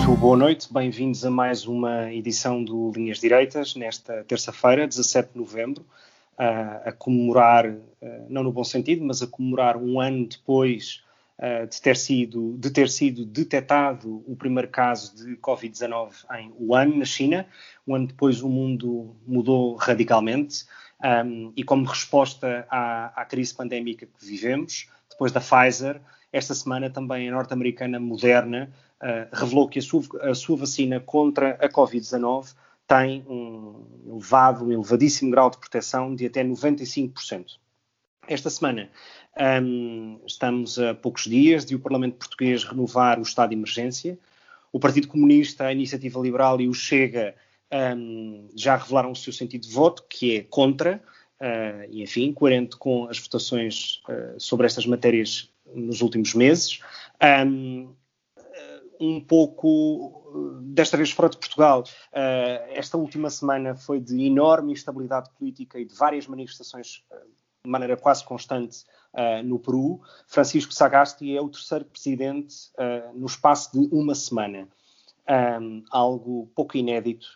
Muito boa noite, bem-vindos a mais uma edição do Linhas Direitas, nesta terça-feira, 17 de novembro, a comemorar, não no bom sentido, mas a comemorar um ano depois de ter sido, de ter sido detectado o primeiro caso de Covid-19 em Wuhan, na China. Um ano depois o mundo mudou radicalmente um, e como resposta à, à crise pandémica que vivemos, depois da Pfizer, esta semana também a norte-americana Moderna revelou que a sua, a sua, vacina contra a Covid-19 tem um elevado, um elevadíssimo grau de proteção de até 95%. Esta semana um, estamos a poucos dias de o Parlamento Português renovar o estado de emergência. O Partido Comunista, a Iniciativa Liberal e o Chega um, já revelaram o seu sentido de voto, que é contra, uh, e enfim, coerente com as votações uh, sobre estas matérias nos últimos meses. Um, um pouco, desta vez fora de Portugal, uh, esta última semana foi de enorme instabilidade política e de várias manifestações de maneira quase constante no Peru. Francisco Sagasti é o terceiro presidente no espaço de uma semana. Algo pouco inédito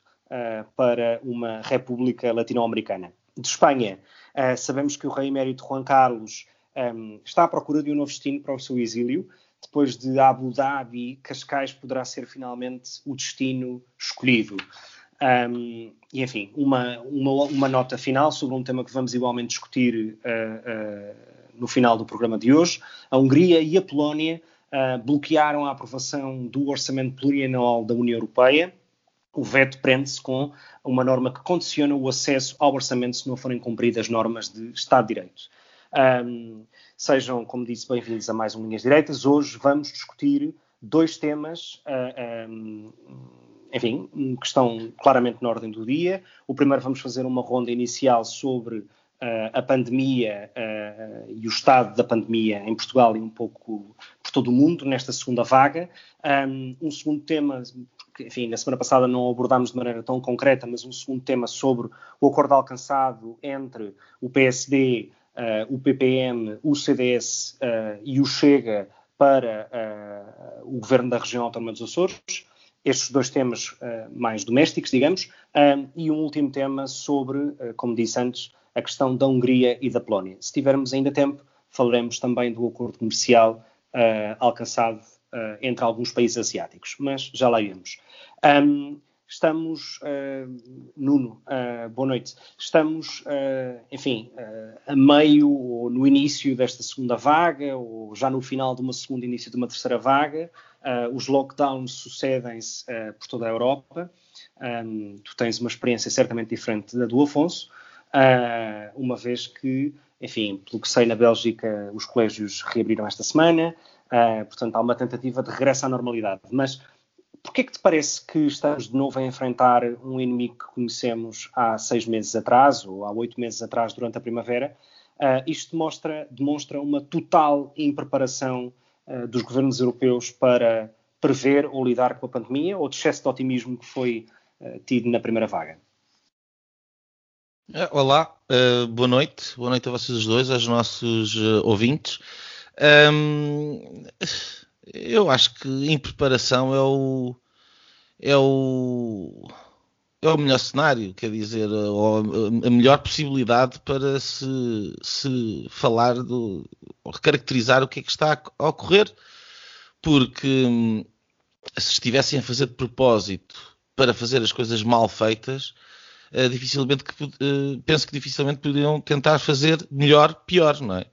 para uma república latino-americana. De Espanha, sabemos que o rei emérito Juan Carlos está à procura de um novo destino para o seu exílio. Depois de Abu Dhabi, Cascais poderá ser finalmente o destino escolhido. Um, e enfim, uma, uma, uma, nota final sobre um tema que vamos igualmente discutir uh, uh, no final do programa de hoje. A Hungria e a Polónia uh, bloquearam a aprovação do orçamento plurianual da União Europeia. O veto prende-se com uma norma que condiciona o acesso ao orçamento se não forem cumpridas normas de Estado de Direito. Um, sejam, como disse, bem-vindos a mais um Linhas Direitas. Hoje vamos discutir dois temas. Um, enfim, que estão claramente na ordem do dia. O primeiro vamos fazer uma ronda inicial sobre uh, a pandemia uh, e o estado da pandemia em Portugal e um pouco por todo o mundo nesta segunda vaga. Um, um segundo tema, enfim, na semana passada não abordámos de maneira tão concreta, mas um segundo tema sobre o acordo alcançado entre o PSD, uh, o PPM, o CDS e o Chega para o governo da região autónoma dos Açores estes dois temas uh, mais domésticos, digamos, uh, e um último tema sobre, uh, como disse antes, a questão da Hungria e da Polónia. Se tivermos ainda tempo, falaremos também do acordo comercial alcançado entre alguns países asiáticos, mas já lá iremos. Um, estamos, Nuno, boa noite, estamos, enfim, a meio ou no início desta segunda vaga, ou já no final de uma segunda início de uma terceira vaga, Uh, os lockdowns sucedem-se uh, por toda a Europa. Um, tu tens uma experiência certamente diferente da do Afonso, uh, uma vez que, enfim, pelo que sei, na Bélgica os colégios reabriram esta semana, portanto há uma tentativa de regresso à normalidade. Mas porquê é que te parece que estamos de novo a enfrentar um inimigo que conhecemos há seis meses atrás, ou há oito meses atrás, durante a primavera? isto mostra, demonstra uma total impreparação uh, dos governos europeus para prever ou lidar com a pandemia ou de excesso de otimismo que foi uh, tido na primeira vaga? Olá, uh, boa noite, boa noite a vocês dois, aos nossos ouvintes. Um, eu acho que em preparação é o, é o é o melhor cenário, quer dizer, a, melhor possibilidade para se, se falar do, caracterizar o que é que está a ocorrer, porque hum, se estivessem a fazer de propósito para fazer as coisas mal feitas, uh, dificilmente que, uh, penso que dificilmente poderiam tentar fazer melhor, pior, não é?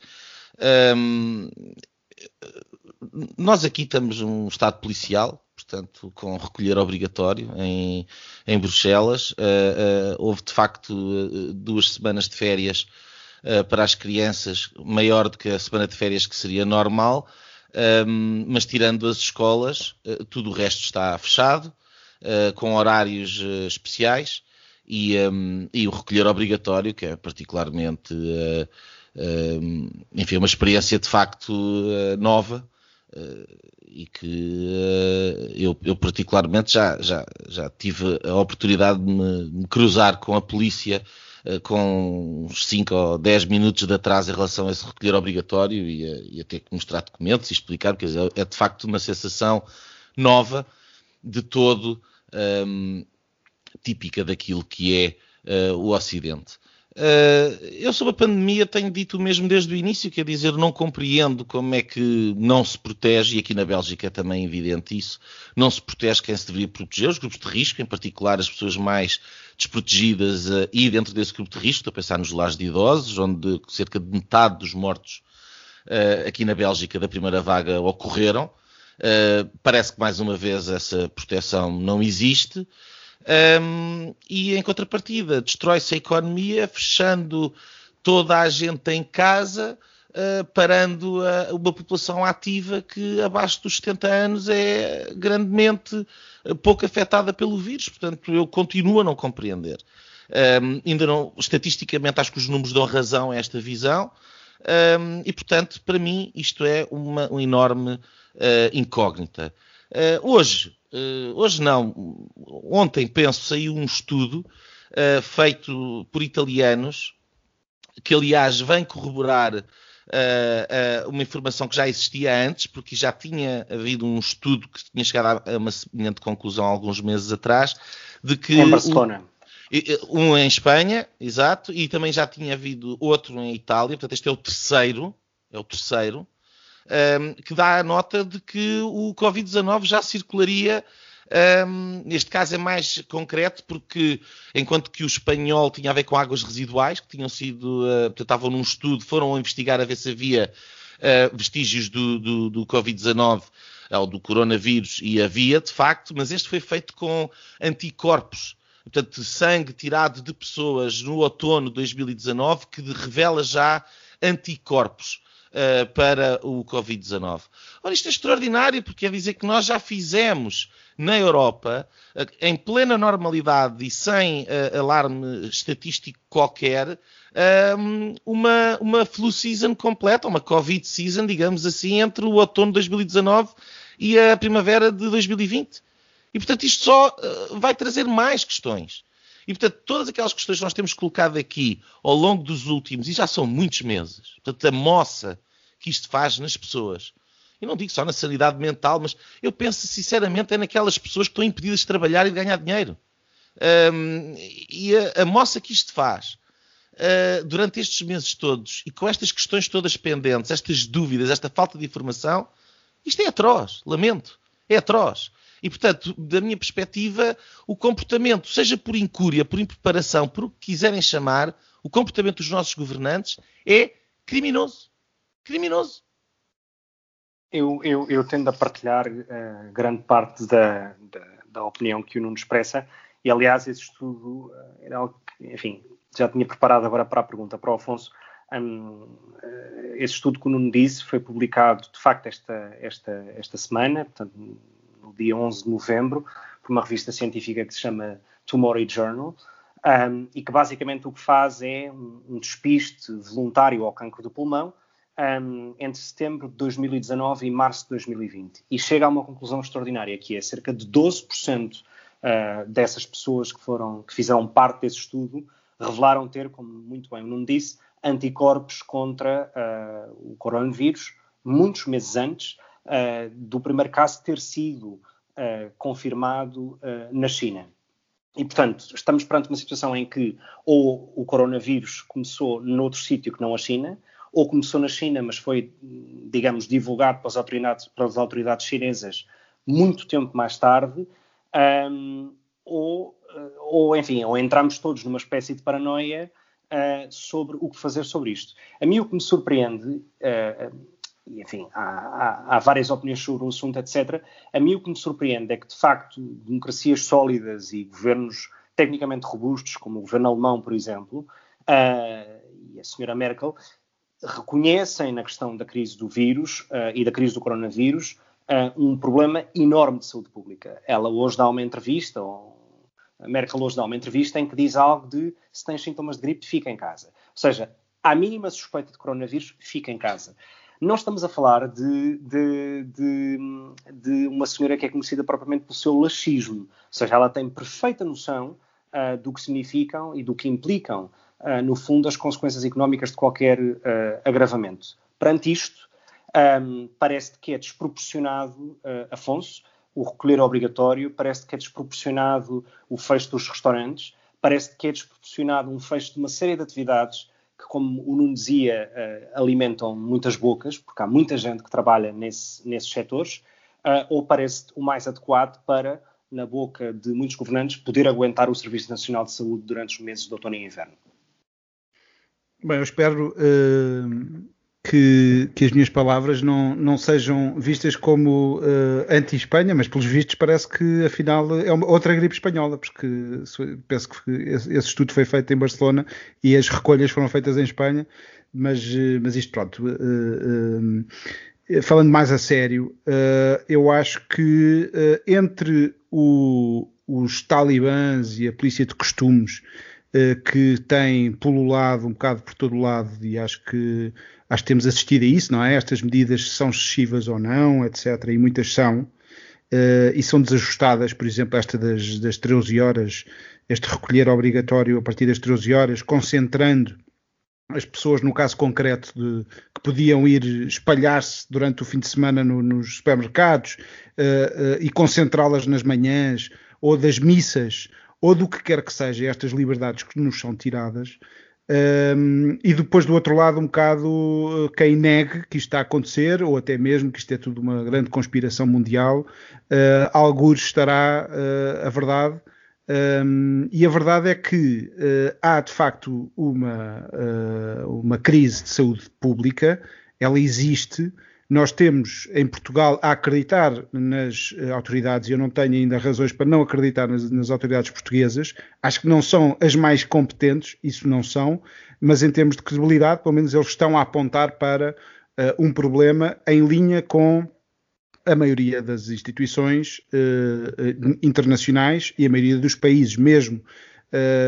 Nós aqui temos um Estado policial, portanto, com recolher obrigatório em, em Bruxelas. Uh, uh, houve, de facto, uh, duas semanas de férias para as crianças, maior do que a semana de férias que seria normal. Um, mas tirando as escolas, uh, tudo o resto está fechado, uh, com horários uh, especiais e, um, e, o recolher obrigatório, que é particularmente, um, enfim, uma experiência de facto nova e que eu, eu, particularmente já, já, já tive a oportunidade de me, me cruzar com a polícia eh, com uns 5 ou 10 minutos de atraso em relação a esse recolher obrigatório e a, e a ter que mostrar documentos e explicar, porque é de facto uma sensação nova, de todo um, típica daquilo que é uh, o Ocidente. Uh, eu sobre a pandemia tenho dito o mesmo desde o início, quer dizer, não compreendo como é que não se protege, e aqui na Bélgica é também evidente isso, não se protege quem se deveria proteger, os grupos de risco, em particular as pessoas mais desprotegidas uh, e dentro desse grupo de risco, estou a pensar nos lares de idosos, onde cerca de metade dos mortos uh, aqui na Bélgica da primeira vaga ocorreram. parece que mais uma vez essa proteção não existe. Um, e em contrapartida, destrói-se a economia, fechando toda a gente em casa, uh, parando a, uma população ativa que abaixo dos 70 anos é grandemente uh, pouco afetada pelo vírus. Portanto, eu continuo a não compreender. Um, ainda não, estatisticamente, acho que os números dão razão a esta visão. Um, e, portanto, para mim, isto é uma, uma enorme uh, incógnita. Uh, hoje não, ontem penso saiu um estudo uh, feito por italianos que aliás vem corroborar uh, uma informação que já existia antes, porque já tinha havido um estudo que tinha chegado a uma semelhante conclusão alguns meses atrás, de que em Barcelona. Um, um em Espanha, exato, e também já tinha havido outro em Itália, portanto este é o terceiro, é o terceiro, um, que dá a nota de que o Covid-19 já circularia. Um, neste caso é mais concreto porque enquanto que o espanhol tinha a ver com águas residuais que tinham sido, uh, estavam num estudo, foram investigar a ver se havia uh, vestígios do, do, do Covid-19 ou do coronavírus e havia de facto, mas este foi feito com anticorpos portanto, sangue tirado de pessoas no outono de 2019 que revela já anticorpos uh, para o Covid-19. Ora, isto é extraordinário, porque quer dizer que nós já fizemos na Europa, uh, em plena normalidade e sem uh, alarme estatístico qualquer, uma, uma flu season completa, uma Covid season, digamos assim, entre o outono de 2019 e a primavera de 2020. E, portanto, isto só vai trazer mais questões. E, portanto, todas aquelas questões que nós temos colocado aqui ao longo dos últimos, e já são muitos meses, portanto, a moça que isto faz nas pessoas. Eu não digo só na sanidade mental, mas eu penso sinceramente é naquelas pessoas que estão impedidas de trabalhar e de ganhar dinheiro. Um, e a, a, moça que isto faz uh, durante estes meses todos e com estas questões todas pendentes, estas dúvidas, esta falta de informação, isto é atroz, lamento, é atroz. E, portanto, da minha perspectiva, o comportamento, seja por incúria, por impreparação, por o que quiserem chamar, o comportamento dos nossos governantes é criminoso. Criminoso. Eu, eu, eu tendo a partilhar uh, grande parte da, da, da, opinião que o Nuno expressa, e aliás, esse estudo uh, era algo que, enfim, já tinha preparado agora para a pergunta para o Afonso. Um, uh, esse estudo que o Nuno disse foi publicado, de facto, esta, esta, esta semana, portanto, dia 11 de novembro, por uma revista científica que se chama Tomorrow Journal, um, e que basicamente o que faz é um, despiste voluntário ao cancro do pulmão um, entre setembro de 2019 e março de 2020. E chega a uma conclusão extraordinária, que é cerca de 12% uh, dessas pessoas que, foram, que fizeram parte desse estudo revelaram ter, como muito bem o Nuno disse, anticorpos contra uh, o coronavírus, muitos meses antes, uh, do primeiro caso ter sido uh, confirmado uh, na China. E, portanto, estamos perante uma situação em que ou o coronavírus começou noutro sítio que não a China, ou começou na China, mas foi, digamos, divulgado para as autoridades, autoridades chinesas muito tempo mais tarde, um, ou, ou, enfim, ou entramos todos numa espécie de paranoia uh, sobre o que fazer sobre isto. A mim o que me surpreende, uh, e enfim, há, há, há, várias opiniões sobre o assunto, etc. A mim o que me surpreende é que, de facto, democracias sólidas e governos tecnicamente robustos, como o governo alemão, por exemplo, uh, e a senhora Merkel, reconhecem na questão da crise do vírus uh, e da crise do coronavírus uh, um problema enorme de saúde pública. Ela hoje dá uma entrevista, ou a Merkel hoje dá uma entrevista em que diz algo de se tens sintomas de gripe, fica em casa. Ou seja, à mínima suspeita de coronavírus, fica em casa. Não estamos a falar de, de, de, de, uma senhora que é conhecida propriamente pelo seu laxismo, ou seja, ela tem perfeita noção uh, do que significam e do que implicam, uh, no fundo, as consequências económicas de qualquer uh, agravamento. Perante isto, um, parece que é desproporcionado, Afonso, o recolher obrigatório, parece que é desproporcionado o fecho dos restaurantes, parece que é desproporcionado um fecho de uma série de atividades que, como o Nuno dizia, uh, alimentam muitas bocas, porque há muita gente que trabalha nesse, nesses setores, uh, ou parece o mais adequado para, na boca de muitos governantes, poder aguentar o Serviço Nacional de Saúde durante os meses de outono e inverno? Bem, eu espero uh, que, que, as minhas palavras não, não sejam vistas como uh, anti-Espanha, mas pelos vistos parece que afinal é uma, outra gripe espanhola, porque penso que esse, estudo foi feito em Barcelona e as recolhas foram feitas em Espanha, mas, uh, mas isto pronto. Uh, falando mais a sério, eu acho que entre o, os talibãs e a polícia de costumes que tem pululado um bocado por todo o lado e acho que acho que temos assistido a isso, não é? Estas medidas são excessivas ou não, etc. E muitas são. Uh, e são desajustadas, por exemplo, esta das, das 13 horas, este recolher obrigatório a partir das 13 horas, concentrando as pessoas, no caso concreto, de, que podiam ir espalhar-se durante o fim de semana no, nos supermercados uh, uh, e concentrá-las nas manhãs, ou das missas, ou do que quer que seja, estas liberdades que nos são tiradas, um, e depois do outro lado, um bocado eh, quem negue que isto está a acontecer, ou até mesmo que isto é tudo uma grande conspiração mundial, uh, alguns estará uh, a verdade. Um, e a verdade é que uh, há de facto uma, uma crise de saúde pública, ela existe, nós temos em Portugal a acreditar nas uh, autoridades, e eu não tenho ainda razões para não acreditar nas, nas, autoridades portuguesas, acho que não são as mais competentes, isso não são, mas em termos de credibilidade, pelo menos eles estão a apontar para uh, um problema em linha com a maioria das instituições uh, internacionais e a maioria dos países, mesmo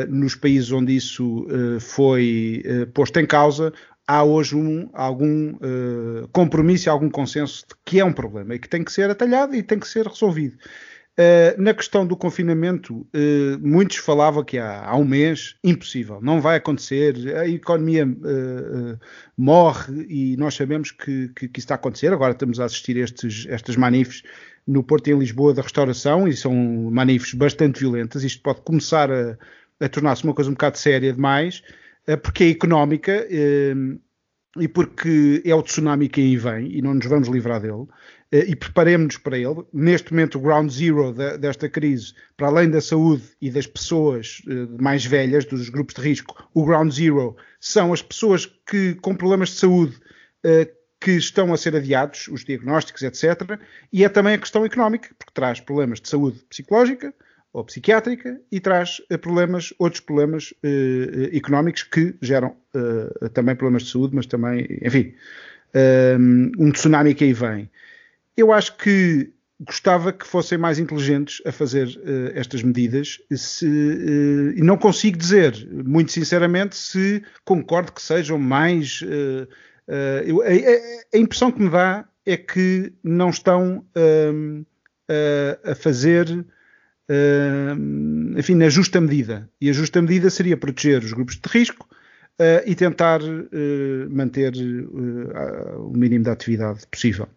nos países onde isso foi posto em causa, há hoje um, algum uh, compromisso algum consenso de que é um problema e que tem que ser atalhado e tem que ser resolvido. Uh, na questão do confinamento, uh, muitos falavam que há, há, um mês, impossível, não vai acontecer, a economia uh, morre e nós sabemos que, que, que, isso está a acontecer. Agora estamos a assistir estes, estas manifes no Porto e em Lisboa da restauração e são manifes bastante violentas. Isto pode começar a, a tornar-se uma coisa um bocado séria demais porque é económica eh, e porque é o tsunami que aí vem e não nos vamos livrar dele. Eh, e preparemos-nos para ele. Neste momento, o ground zero desta crise, para além da saúde e das pessoas mais velhas, dos grupos de risco, o ground zero são as pessoas que, com problemas de saúde que estão a ser adiados, os diagnósticos, etc. E é também a questão económica, porque traz problemas de saúde psicológica, ou psiquiátrica e traz eh, problemas, outros problemas eh, eh, económicos que geram também problemas de saúde, mas também, enfim, um tsunami que aí vem. Eu acho que gostava que fossem mais inteligentes a fazer uh, estas medidas se, uh, e não consigo dizer, muito sinceramente, se concordo que sejam mais. Uh, eu, a, a, impressão que me dá é que não estão a fazer uh, enfim, na justa medida. E a justa medida seria proteger os grupos de risco uh, e tentar uh, manter o mínimo de atividade possível.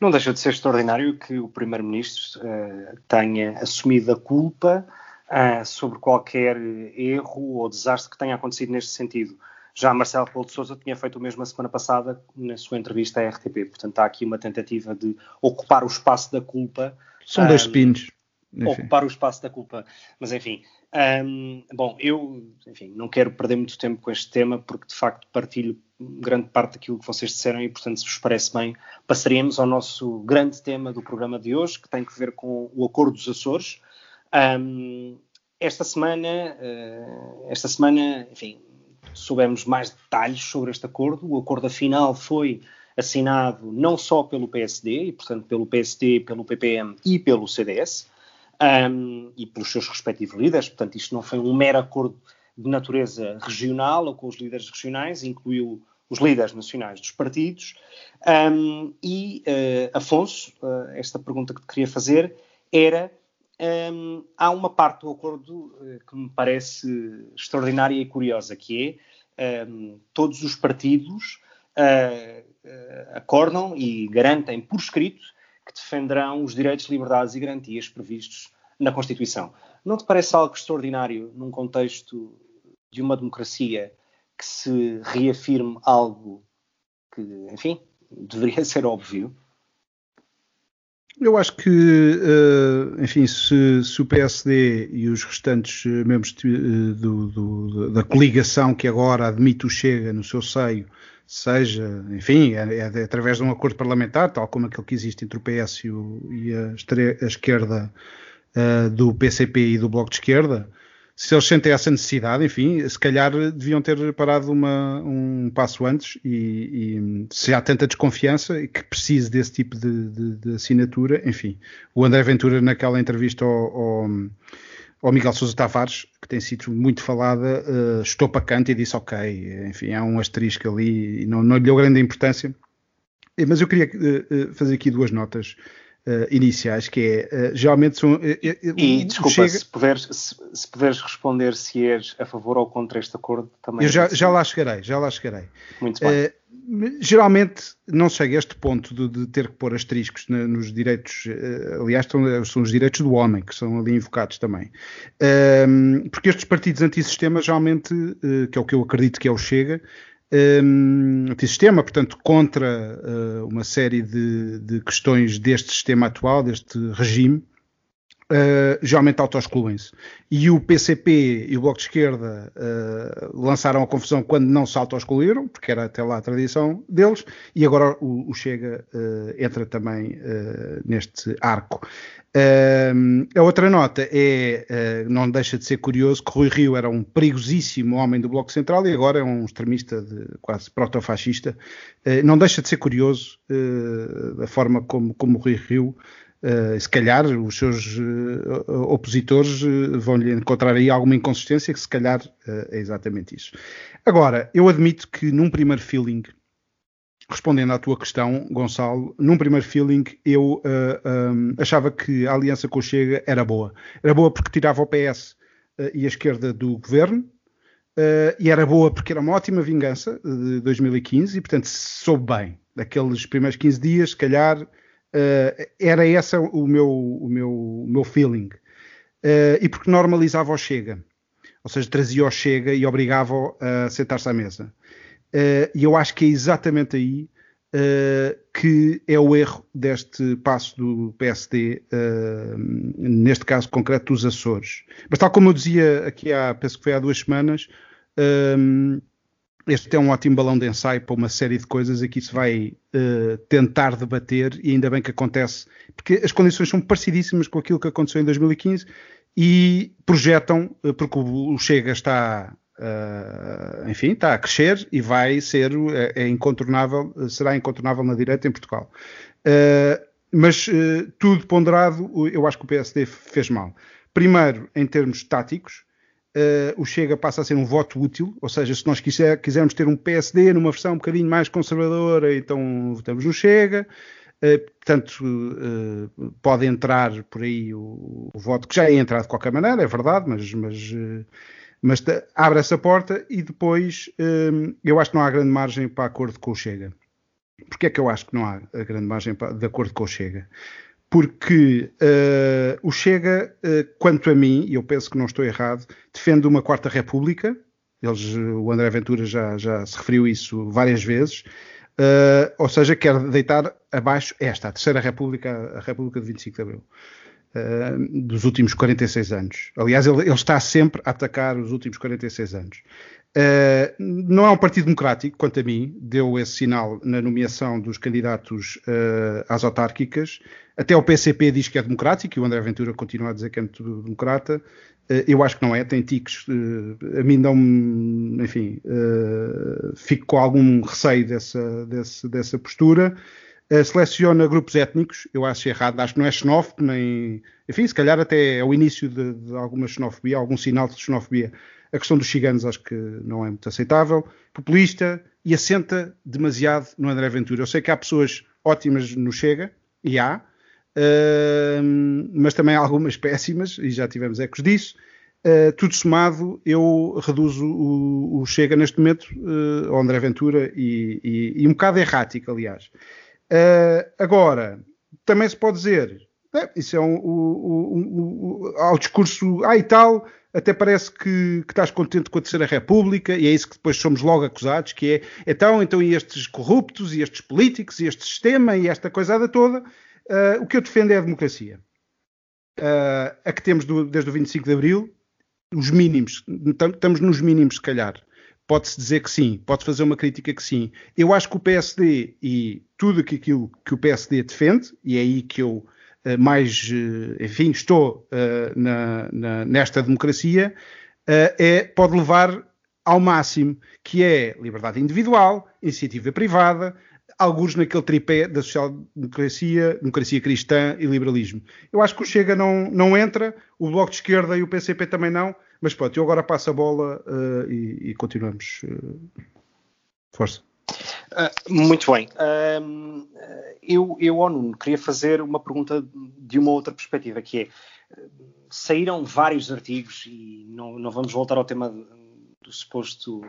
Não deixa de ser extraordinário que o Primeiro-Ministro tenha assumido a culpa sobre qualquer erro ou desastre que tenha acontecido neste sentido. Já Marcelo Paulo de Sousa tinha feito o mesmo a semana passada na sua entrevista à RTP. Portanto, há aqui uma tentativa de ocupar o espaço da culpa. São dois pinos enfim. ocupar o espaço da culpa. Mas enfim, um, bom, eu enfim, não quero perder muito tempo com este tema, porque de facto partilho grande parte daquilo que vocês disseram e, portanto, se vos parece bem, passaríamos ao nosso grande tema do programa de hoje, que tem que ver com o Acordo dos Açores. Um, esta semana, uh, esta semana, enfim, soubemos mais detalhes sobre este acordo. O acordo afinal foi assinado não só pelo PSD, e portanto pelo PSD, pelo PPM e pelo CDS, um, e pelos seus respectivos líderes. Portanto, isto não foi um mero acordo de natureza regional ou com os líderes regionais, incluiu os líderes nacionais dos partidos. Um, e, uh, Afonso, uh, esta pergunta que te queria fazer era: um, há uma parte do acordo uh, que me parece extraordinária e curiosa, que é todos os partidos acordam e garantem por escrito que defenderão os direitos, liberdades e garantias previstos na Constituição. Não te parece algo extraordinário num contexto de uma democracia que se reafirme algo que, enfim, deveria ser óbvio? Eu acho que, uh, enfim, se, se, o PSD e os restantes eh, membros de, do, do, da coligação que agora admite o Chega no seu seio, seja, enfim, é, é através de um acordo parlamentar, tal como aquele que existe entre o PS e, o, e a, a, esquerda uh, do PCP e do Bloco de Esquerda, se eles sentem essa necessidade, enfim, se calhar deviam ter parado uma, um passo antes e, e, se há tanta desconfiança e que precise desse tipo de, de, de, assinatura, enfim. O André Ventura, naquela entrevista ao, ao, ao Miguel Sousa Tavares, que tem sido muito falada, uh, estou para canto e disse ok, enfim, há um asterisco ali e não, não lhe deu grande importância. Mas eu queria uh, fazer aqui duas notas uh, iniciais, que é, uh, geralmente são... Uh, e, desculpa, chega... se, puderes, se, se, puderes responder se és a favor ou contra este acordo, também... Eu já, já lá chegarei, já lá chegarei. Muito bem. geralmente não chega a este ponto de, de ter que pôr asteriscos na, nos direitos, aliás, são, são, os direitos do homem, que são ali invocados também. Porque estes partidos antissistema, geralmente, que é o que eu acredito que é o Chega, um, sistema, portanto, contra uh, uma série de, de, questões deste sistema atual, deste regime, uh, geralmente autoexcluem-se. E o PCP e o Bloco de Esquerda uh, lançaram a confusão quando não se autoexcluíram, porque era até lá a tradição deles, e agora o, o Chega entra também neste arco. Uh, a outra nota é, uh, não deixa de ser curioso, que Rui Rio era um perigosíssimo homem do Bloco Central e agora é um extremista de, quase protofascista. Uh, não deixa de ser curioso a forma como, como Rui Rio, se calhar os seus opositores vão-lhe encontrar aí alguma inconsistência, que se calhar é exatamente isso. Agora, eu admito que num primeiro feeling respondendo à tua questão, Gonçalo, num primeiro feeling eu uh, um, achava que a aliança com o Chega era boa. Era boa porque tirava o PS uh, e a esquerda do governo, uh, e era boa porque era uma ótima vingança de 2015 e, portanto, soube bem. Daqueles primeiros 15 dias, se calhar, era esse o meu, o meu, o meu feeling. e porque normalizava o Chega. Ou seja, trazia o Chega e obrigava-o a sentar-se à mesa. Uh, e eu acho que é exatamente aí uh, que é o erro deste passo do PSD, uh, neste caso concreto dos Açores. Mas tal como eu dizia aqui há, penso que foi há duas semanas, este é um ótimo balão de ensaio para uma série de coisas aqui se vai uh, tentar debater e ainda bem que acontece, porque as condições são parecidíssimas com aquilo que aconteceu em 2015 e projetam, uh, porque o Chega está Uh, enfim, está a crescer e vai ser é, é, incontornável, será incontornável na direita em Portugal. Mas tudo ponderado, eu acho que o PSD fez mal. Primeiro, em termos táticos, o Chega passa a ser um voto útil, ou seja, se nós quiser, quisermos ter um PSD numa versão um bocadinho mais conservadora, então votamos no Chega. portanto, pode entrar por aí o, o, voto, que já ia entrar de qualquer maneira, é verdade, mas, mas mas abre essa porta e depois eu acho que não há grande margem para acordo com o Chega. Porquê é que eu acho que não há grande margem para, de acordo com o Chega? Porque uh, o Chega, uh, quanto a mim, e eu penso que não estou errado, defende uma quarta república. Eles, o André Ventura já, já se referiu isso várias vezes. Uh, ou seja, quer deitar abaixo esta, a terceira república, a República de 25 de Abril. Eh, dos últimos 46 anos. Aliás, ele, ele, está sempre a atacar os últimos 46 anos. Não é um partido democrático, quanto a mim, deu esse sinal na nomeação dos candidatos uh, às autárquicas. Até o PCP diz que é democrático e o André Ventura continua a dizer que é muito democrata. Uh, eu acho que não é, tem tiques. a mim dão enfim, fico com algum receio dessa, dessa, dessa postura. seleciona grupos étnicos, eu acho errado, acho que não é xenófobo, nem. Enfim, se calhar até é o início de, de alguma xenofobia, algum sinal de xenofobia a questão dos ciganos acho que não é muito aceitável. Populista e assenta demasiado no André Ventura. Eu sei que há pessoas ótimas no Chega, e há, uh, mas também há algumas péssimas, e já tivemos ecos disso. Uh, tudo somado, eu reduzo o, o Chega neste momento uh, ao André Ventura e, e, e um bocado errático, aliás. Uh, agora, também se pode dizer, é, isso é um, um, um, um, discurso, ah e tal, até parece que, que, estás contente com a Terceira República, e é isso que depois somos logo acusados, que é, então, então e estes corruptos, e estes políticos, e este sistema, e esta coisada toda, uh, o que eu defendo é a democracia. Uh, a que temos do, desde o 25 de Abril, os mínimos, estamos nos mínimos se calhar. Pode-se dizer que sim, pode fazer uma crítica que sim. Eu acho que o PSD e tudo aquilo que o PSD defende, e é aí que eu mais, eh, enfim, estou eh, na, na, nesta democracia, é, pode levar ao máximo, que é liberdade individual, iniciativa privada, alguns naquele tripé da social-democracia, democracia cristã e liberalismo. Eu acho que o Chega não, não entra, o Bloco de Esquerda e o PCP também não, mas pronto, eu agora passo a bola uh, e, e, continuamos. Uh, força. Uh, muito bem. Eu, eu, ONU, queria fazer uma pergunta de uma outra perspectiva, que é, saíram vários artigos, e não, não vamos voltar ao tema do suposto,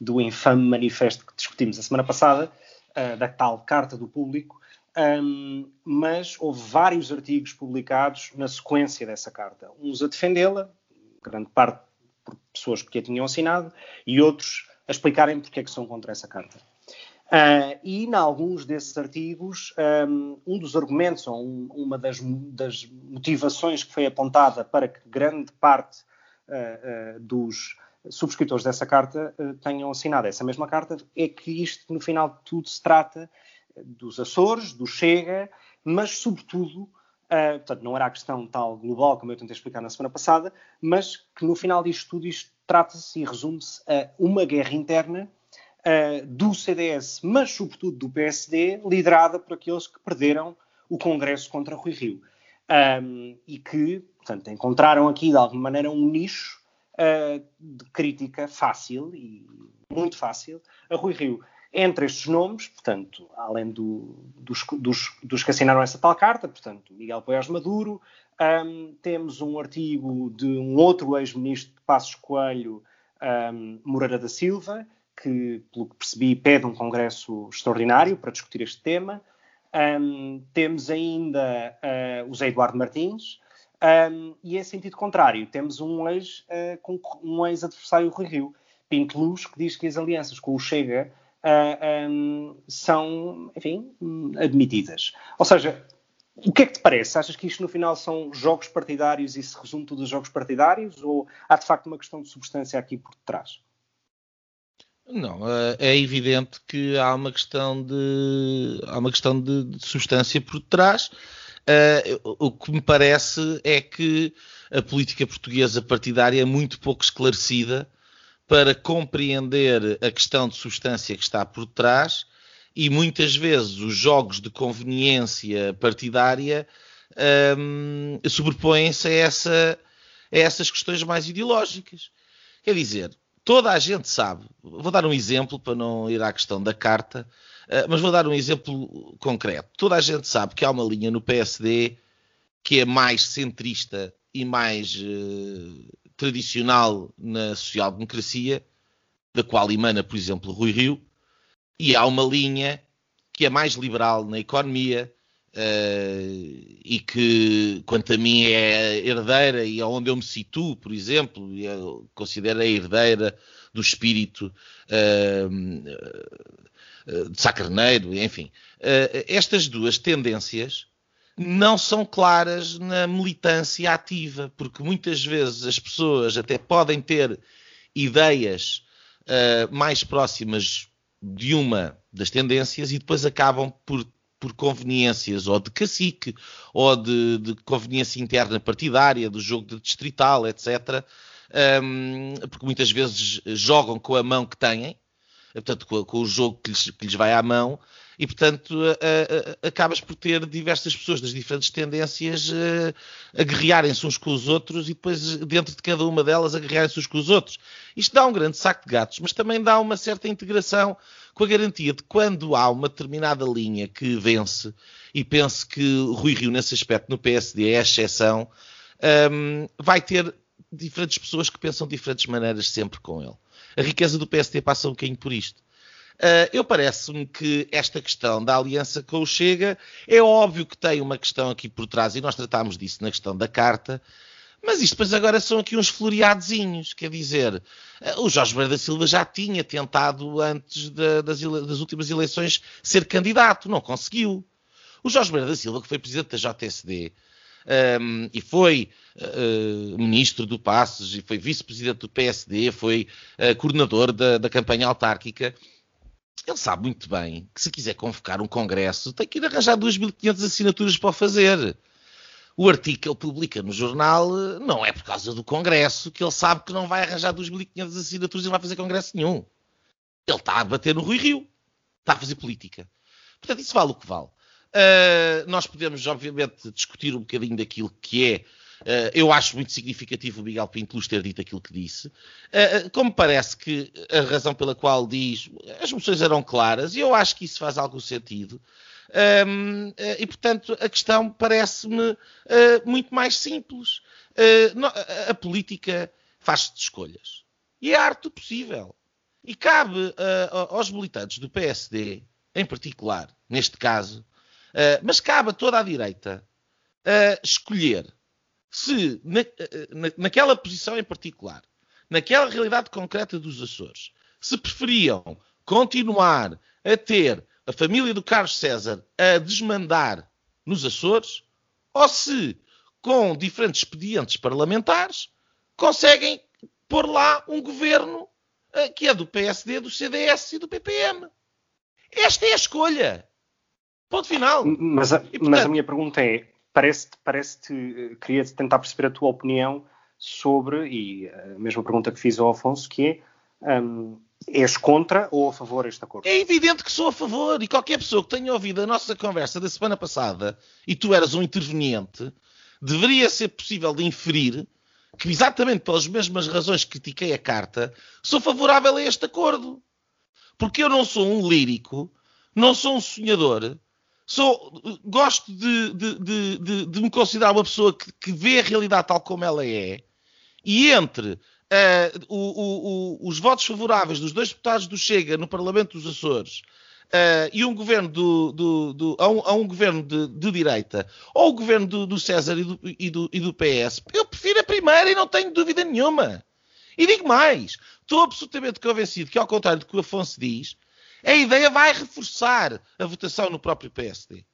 do infame manifesto que discutimos a semana passada, uh, da tal Carta do Público, um, mas houve vários artigos publicados na sequência dessa carta. Uns a defendê-la, grande parte por pessoas que a tinham assinado, e outros a explicarem porque é que são contra essa carta. Uh, e, em alguns desses artigos, um, um dos argumentos, ou um, uma das, das, motivações que foi apontada para que grande parte uh, uh, dos subscritores dessa carta tenham assinado essa mesma carta, é que isto, no final de tudo, se trata dos Açores, do Chega, mas, sobretudo, portanto, não era a questão tal global, como eu tentei explicar na semana passada, mas que, no final disto tudo, isto trata-se e resume-se a uma guerra interna uh, do CDS, mas sobretudo do PSD, liderada por aqueles que perderam o Congresso contra Rui Rio. Um, e que, portanto, encontraram aqui de alguma maneira um nicho uh, de crítica fácil e muito fácil a Rui Rio. Entre estes nomes, portanto, além do, dos, dos, dos, que assinaram essa tal carta, portanto, Miguel Poiás Maduro, um, temos um artigo de um outro ex-ministro de Passos Coelho, um, Moreira da Silva, que, pelo que percebi, pede um congresso extraordinário para discutir este tema. Um, temos ainda uh, o Zé Eduardo Martins, um, e em sentido contrário, temos um ex-adversário uh, um ex Rui Rio, Pinto Luz, que diz que as alianças com o Chega uh, um, são, enfim, admitidas. Ou seja, o que é que te parece? Achas que isto no final são jogos partidários e se resume tudo a jogos partidários? Ou há de facto uma questão de substância aqui por detrás? Não, é, é evidente que há uma questão de, há uma questão de, de substância por trás. Uh, o que me parece é que a política portuguesa partidária é muito pouco esclarecida para compreender a questão de substância que está por trás e muitas vezes os jogos de conveniência partidária um, sobrepõem-se a, essa, a essas questões mais ideológicas. Quer dizer, toda a gente sabe. Vou dar um exemplo para não ir à questão da carta, eh, mas vou dar um exemplo concreto. Toda a gente sabe que há uma linha no PSD que é mais centrista e mais uh, tradicional na social-democracia, da qual emana, por exemplo, Rui Rio, e há uma linha que é mais liberal na economia, Uh, e que, quanto a mim, é herdeira e aonde eu me situo, por exemplo, eu considero a herdeira do espírito uh, de Sacarneiro, enfim. Uh, estas duas tendências não são claras na militância ativa, porque muitas vezes as pessoas até podem ter ideias mais próximas de uma das tendências e depois acabam por, por conveniências ou de cacique ou de, de conveniência interna partidária, do jogo de distrital, etc. Um, porque muitas vezes jogam com a mão que têm, portanto, com, com o jogo que lhes, que lhes vai à mão, e, portanto, acabas por ter diversas pessoas das diferentes tendências a, a guerrearem-se uns com os outros e depois, dentro de cada uma delas, a guerrearem-se uns com os outros. Isto dá um grande saco de gatos, mas também dá uma certa integração com a garantia de quando há uma determinada linha que vence, e penso que Rui Rio, nesse aspecto, no PSD é a exceção, um, vai ter diferentes pessoas que pensam de diferentes maneiras sempre com ele. A riqueza do PSD passa um bocadinho por isto. Uh, eu parece-me que esta questão da aliança com o Chega é óbvio que tem uma questão aqui por trás, e nós tratámos disso na questão da carta, mas isto depois agora são aqui uns floreadozinhos, quer dizer, uh, o Jorge Moreira da Silva já tinha tentado antes das, das, últimas eleições ser candidato, não conseguiu. O Jorge Moreira da Silva, que foi presidente da JSD, um, e foi uh, ministro do Passos, e foi vice-presidente do PSD, foi uh, coordenador da, da campanha autárquica, ele sabe muito bem que se quiser convocar um congresso tem que ir arranjar 2.500 assinaturas para o fazer. O artigo que ele publica no jornal não é por causa do congresso, que ele sabe que não vai arranjar 2.500 assinaturas e não vai fazer congresso nenhum. Ele está a bater no Rui Rio. Está a fazer política. Portanto, isso vale o que vale. Uh, nós podemos, obviamente, discutir um bocadinho daquilo que é eu acho muito significativo o Miguel Pintelus ter dito aquilo que disse. Uh, como parece que a razão pela qual diz as moções eram claras, e eu acho que isso faz algum sentido. Uh, e, portanto, a questão parece-me muito mais simples. A política faz-se de escolhas. E é a arte do possível. E cabe aos militantes do PSD, em particular, neste caso, mas cabe a toda a direita escolher se na, na, naquela posição em particular, naquela realidade concreta dos Açores, se preferiam continuar a ter a família do Carlos César a desmandar nos Açores, ou se, com diferentes expedientes parlamentares, conseguem pôr lá um governo uh, que é do PSD, do CDS e do PPM. Esta é a escolha. Ponto final. Mas a, e, portanto, mas a minha pergunta é: parece-te, parece-te, eh, queria tentar perceber a tua opinião sobre, e a mesma pergunta que fiz ao Afonso, que é, um, és contra ou a favor deste acordo? É evidente que sou a favor, e qualquer pessoa que tenha ouvido a nossa conversa da semana passada, e tu eras um interveniente, deveria ser possível de inferir que, exatamente pelas mesmas razões que critiquei a carta, sou favorável a este acordo. Porque eu não sou um lírico, não sou um sonhador, sou, gosto de, de, de, de, me considerar uma pessoa que, que, vê a realidade tal como ela é, e entre uh, o, o, o, os votos favoráveis dos dois deputados do Chega no Parlamento dos Açores uh, e um governo do, do, do a, um, a, um, governo de, de, direita, ou o governo do, do César e do, e, e do PS, eu prefiro a primeira e não tenho dúvida nenhuma. E digo mais, estou absolutamente convencido que, ao contrário do que o Afonso diz, a ideia vai reforçar a votação no próprio PSD.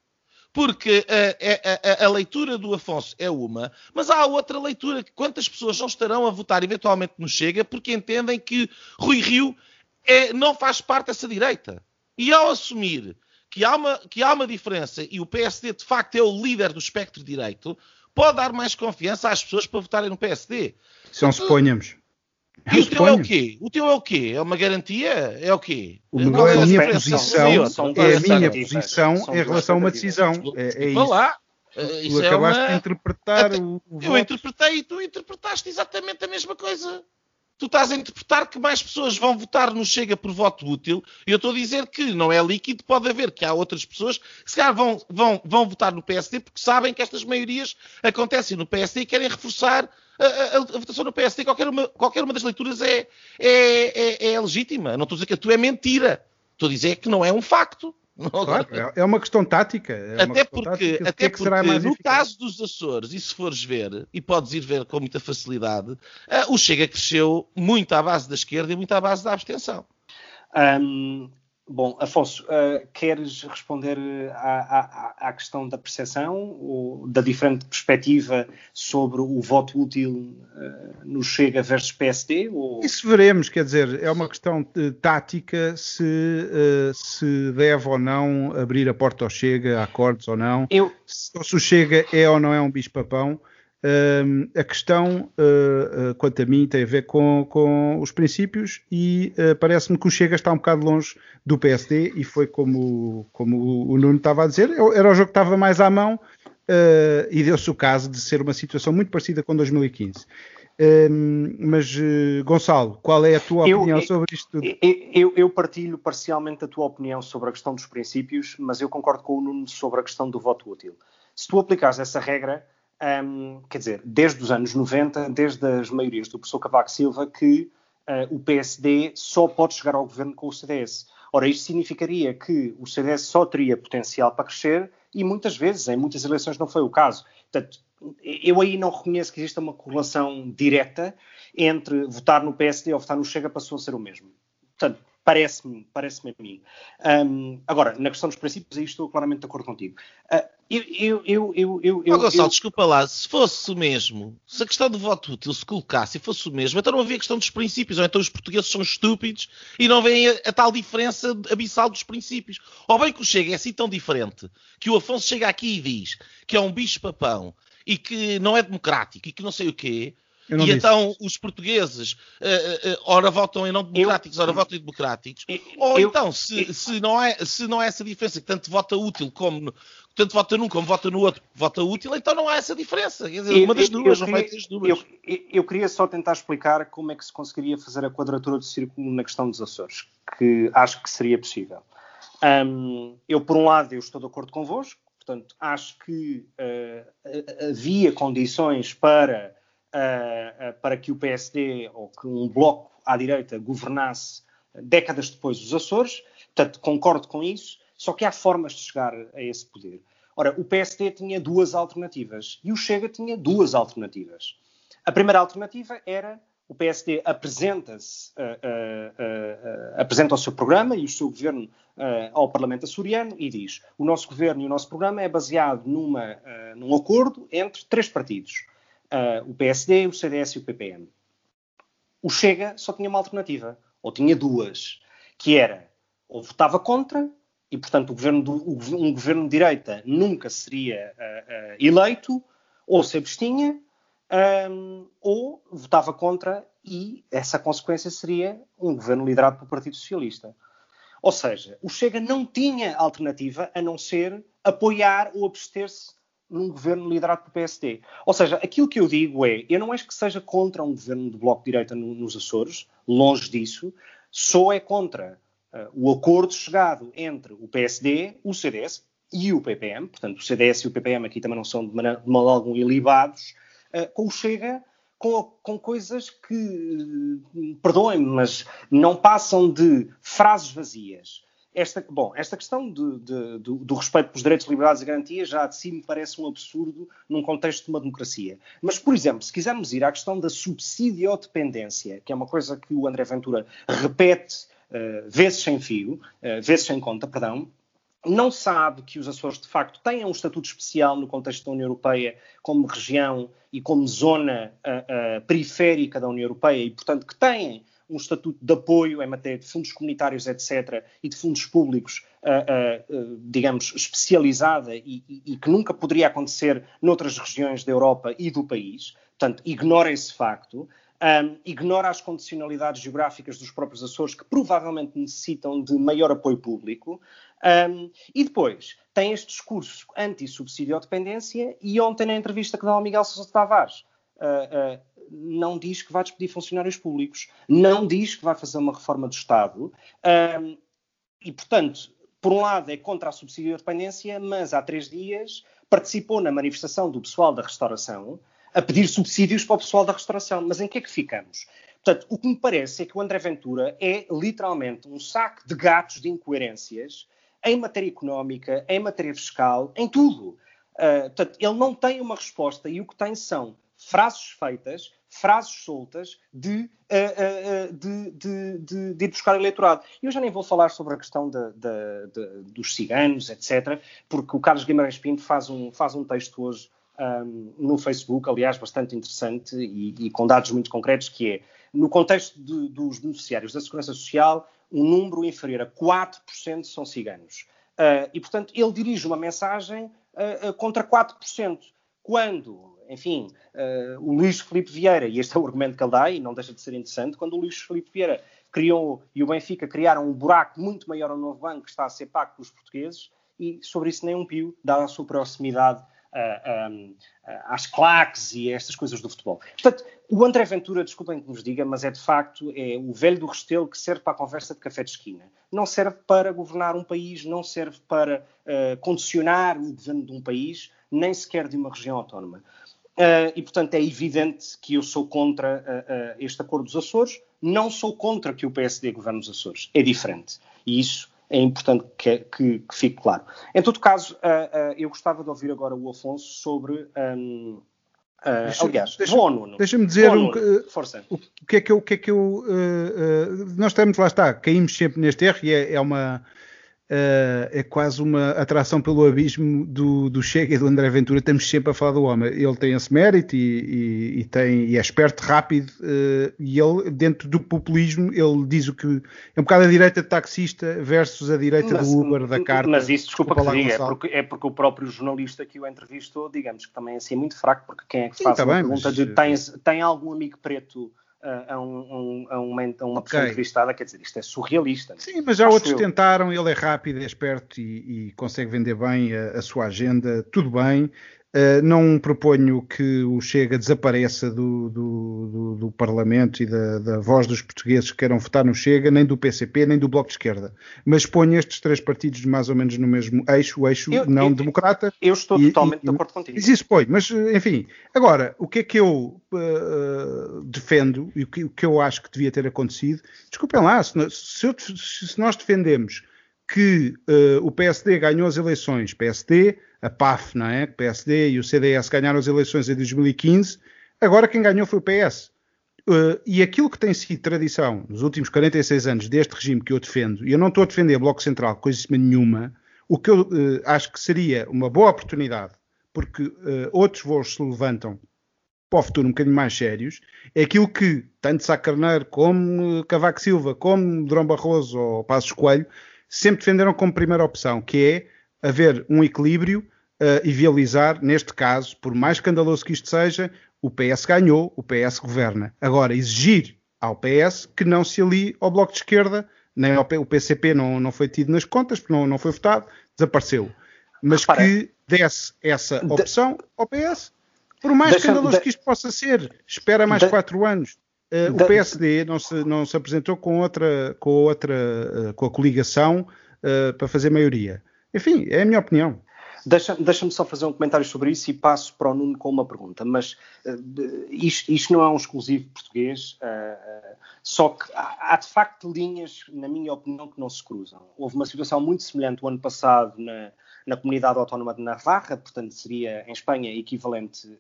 Porque a, a, a, leitura do Afonso é uma, mas há outra leitura que quantas pessoas não estarão a votar eventualmente no Chega porque entendem que Rui Rio é, não faz parte dessa direita. E ao assumir que há, uma, que há uma diferença e o PSD de facto é o líder do espectro direito, pode dar mais confiança às pessoas para votarem no PSD. Se não suponhamos. E o teu é o quê? O teu é o quê? É uma garantia? É o quê? O meu é, a minha posição, é a minha posição em relação a uma decisão. É, é isso. lá. Tu acabaste de interpretar o, o Eu interpretei e tu interpretaste exatamente a mesma coisa. Tu estás a interpretar que mais pessoas vão votar no Chega por voto útil. E eu estou a dizer que não é líquido, pode haver que há outras pessoas que se calhar vão, vão, vão votar no PSD porque sabem que estas maiorias acontecem no PSD e querem reforçar a, a, a, votação no PSD, qualquer uma, qualquer uma das leituras é, é, é, é legítima. Não estou a dizer que a tua é mentira. Estou a dizer que não é um facto. Claro, é, é uma questão tática. É até porque, tática até porque no eficaz? caso dos Açores, e se fores ver, e podes ir ver com muita facilidade, uh, o Chega cresceu muito à base da esquerda e muito à base da abstenção. Um, Bom, Afonso, uh, queres responder à, à, à, questão da percepção ou da diferente perspectiva sobre o voto útil uh, no Chega versus PSD? Ou... Isso veremos, quer dizer, é uma questão tática se, uh, se deve ou não abrir a porta ao Chega, a acordos ou não, Eu... se, se o Chega é ou não é um bicho-papão. Uh, a questão, uh, uh, quanto a mim, tem a ver com, com os princípios e parece-me que o Chega está um bocado longe do PSD e foi como, como o Nuno estava a dizer, era o jogo que estava mais à mão e deu-se o caso de ser uma situação muito parecida com 2015. mas, Gonçalo, qual é a tua eu, opinião sobre isto tudo? Eu, eu, partilho parcialmente a tua opinião sobre a questão dos princípios, mas eu concordo com o Nuno sobre a questão do voto útil. Se tu aplicares essa regra, um, quer dizer, desde os anos 90, desde as maiorias do professor Cavaco Silva, que uh, o PSD só pode chegar ao governo com o CDS. Ora, isto significaria que o CDS só teria potencial para crescer e muitas vezes, em muitas eleições, não foi o caso. Portanto, eu aí não reconheço que exista uma correlação direta entre votar no PSD ou votar no Chega passou a ser o mesmo. Portanto, Parece-me, parece-me a mim. Um, agora, na questão dos princípios, aí estou claramente de acordo contigo. Uh, eu, eu, eu, eu, eu, oh, Gonçalo, eu... desculpa lá, se fosse o mesmo, se a questão do voto útil se colocasse e fosse o mesmo, então não havia questão dos princípios, ou então os portugueses são estúpidos e não veem a, a tal diferença abissal dos princípios. Ou bem que o Chega é assim tão diferente que o Afonso chega aqui e diz que é um bicho-papão e que não é democrático e que não sei o quê, e disse. então os portugueses, uh, uh, ora votam em não democráticos, eu, ora votam em democráticos. Eu, ou eu, então, se, se, não é, se não é essa diferença, que tanto vota útil como tanto vota num como vota no outro, vota útil, então não há essa diferença. Quer dizer, uma das duas, não vai ter as duas. Eu, queria só tentar explicar como é que se conseguiria fazer a quadratura do círculo na questão dos Açores, que acho que seria possível. Um, eu, por um lado, eu estou de acordo convosco, portanto, acho que uh, havia condições para uh, para que o PSD ou que um bloco à direita governasse décadas depois os Açores. Portanto, concordo com isso, só que há formas de chegar a esse poder. Ora, o PSD tinha duas alternativas e o Chega tinha duas alternativas. A primeira alternativa era o PSD apresenta-se, uh, uh, uh, apresenta o seu programa e o seu governo ao Parlamento açoriano e diz: o nosso governo e o nosso programa é baseado numa, num acordo entre três partidos uh, o PSD, o CDS e o PPM. O Chega só tinha uma alternativa, ou tinha duas, que era ou votava contra, e portanto governo do, um governo de direita nunca seria uh, uh, eleito, ou se abstinha, um, ou votava contra, e essa consequência seria um governo liderado pelo Partido Socialista. Ou seja, o Chega não tinha alternativa a não ser apoiar ou abster-se num governo liderado pelo PSD. Ou seja, aquilo que eu digo é, eu não acho que seja contra um governo de bloco de direita no, nos Açores, longe disso, só é contra uh, o acordo chegado entre o PSD, o CDS e o PPM, portanto o CDS e o PPM aqui também não são de, maneira, de modo algum ilibados, uh, com o Chega com, com, coisas que, perdoem-me, mas não passam de frases vazias esta, bom, esta questão de, de, do, do, respeito pelos direitos, liberdades e garantias já de si me parece um absurdo num contexto de uma democracia. Mas, por exemplo, se quisermos ir à questão da subsidiodependência, que é uma coisa que o André Ventura repete uh, vezes sem fio, uh, vezes sem conta, perdão, não sabe que os Açores, de facto, têm um estatuto especial no contexto da União Europeia, como região e como zona uh, periférica da União Europeia, e, portanto, que têm um estatuto de apoio em matéria de fundos comunitários, etc., e de fundos públicos, uh, uh, digamos, especializada e, e, e, que nunca poderia acontecer noutras regiões da Europa e do país. Portanto, ignora esse facto. Um, ignora as condicionalidades geográficas dos próprios Açores, que provavelmente necessitam de maior apoio público. Um, e depois tem este discurso anti-subsídio-dependência e ontem na entrevista que dá ao Miguel Sousa Tavares, uh, uh, não diz que vai despedir funcionários públicos, não diz que vai fazer uma reforma do Estado. Um, e, portanto, por um lado é contra a subsídio de dependência, mas há três dias participou na manifestação do pessoal da restauração a pedir subsídios para o pessoal da restauração. Mas em que é que ficamos? Portanto, o que me parece é que o André Ventura é literalmente um saco de gatos de incoerências em matéria económica, em matéria fiscal, em tudo. Uh, portanto, ele não tem uma resposta e o que tem são frases feitas, frases soltas de, uh, uh, de, de, de, de, ir buscar eleitorado. E eu já nem vou falar sobre a questão de, dos ciganos, etc., porque o Carlos Guimarães Pinto faz um, faz um texto hoje um, no Facebook, aliás, bastante interessante e, e, com dados muito concretos, que é, no contexto dos beneficiários da Segurança Social, um número inferior a 4% são ciganos. Uh, e, portanto, ele dirige uma mensagem uh, uh, contra 4%. Quando, enfim, o Luís Felipe Vieira, e este é o argumento que ele dá, e não deixa de ser interessante, quando o Luís Felipe Vieira criou e o Benfica criaram um buraco muito maior ao novo banco que está a ser pago pelos portugueses, e sobre isso nem um pio, dada a sua proximidade às claques e a estas coisas do futebol. Portanto, o André Ventura, desculpem que nos diga, mas é de facto é o velho do Restelo que serve para a conversa de café de esquina. Não serve para governar um país, não serve para uh, condicionar o governo de um país, nem sequer de uma região autónoma. Uh, e, portanto, é evidente que eu sou contra uh, este acordo dos Açores, não sou contra que o PSD governe os Açores. É diferente. E isso é importante que, que, que fique claro. Em todo caso, uh, uh, eu gostava de ouvir agora o Afonso sobre. Um, Uh, deixa, aliás, deixa, bom, Nuno. Deixa-me dizer um, Força. O, que é que eu. O que é que eu uh, uh, nós estamos, lá está, caímos sempre neste erro e é, é uma Uh, é quase uma atração pelo abismo do, do Chega e do André Ventura. Estamos sempre a falar do homem. Ele tem esse mérito e, e, e tem, e é esperto, rápido, uh, e ele, dentro do populismo, ele diz o que é um bocado a direita de taxista versus a direita mas, do Uber, da carta. Mas isso, desculpa, desculpa que diga, é porque, é porque o próprio jornalista que o entrevistou, digamos que também é assim muito fraco, porque quem é que faz Sim, tá a pergunta mas... de tem, tem algum amigo preto a, um, a, uma, a uma pessoa okay. entrevistada, quer dizer, isto é surrealista. Não? É? Sim, mas já Acho outros eu. tentaram, ele é rápido, é esperto e, e consegue vender bem a, a, sua agenda, tudo bem. Uh, não proponho que o Chega desapareça do, do, do, do Parlamento e da, da, voz dos portugueses que queiram votar no Chega, nem do PCP, nem do Bloco de Esquerda. Mas ponho estes três partidos mais ou menos no mesmo eixo, o eixo eu, não eu, democrata. Eu estou e, totalmente e, de acordo contigo. Isso põe, mas enfim. Agora, o que é que eu uh, defendo e o que, o que, eu acho que devia ter acontecido? Desculpem lá, se, se, eu, se nós defendemos que uh, o PSD ganhou as eleições, PSD a PAF, não é? O PSD e o CDS ganharam as eleições em 2015, agora quem ganhou foi o PS. Uh, e aquilo que tem sido tradição nos últimos 46 anos deste regime que eu defendo, e eu não estou a defender Bloco Central, coisa nenhuma, o que eu uh, acho que seria uma boa oportunidade, porque outros voos se levantam para o futuro um bocadinho mais sérios, é aquilo que tanto Sá Carneiro como Cavaco Silva, como Drão Barroso ou Passos Coelho, sempre defenderam como primeira opção, que é haver um equilíbrio uh, e viabilizar, neste caso, por mais escandaloso que isto seja, o PS ganhou, o PS governa. Agora, exigir ao PS que não se alie ao Bloco de Esquerda, nem ao P, o PCP não, não foi tido nas contas, porque não, não foi votado, desapareceu. Mas Repara, que desse essa opção de... ao PS. Por mais escandaloso de... que isto possa ser, espera mais de... quatro anos. Uh, o PSD não se, não se apresentou com outra, com outra, uh, com a coligação uh, para fazer maioria. Enfim, é a minha opinião. Deixa-me deixa só fazer um comentário sobre isso e passo para o Nuno com uma pergunta. Mas isto, isto, não é um exclusivo português, só que há, há, de facto linhas, na minha opinião, que não se cruzam. Houve uma situação muito semelhante o ano passado na, na comunidade autónoma de Navarra, portanto seria em Espanha equivalente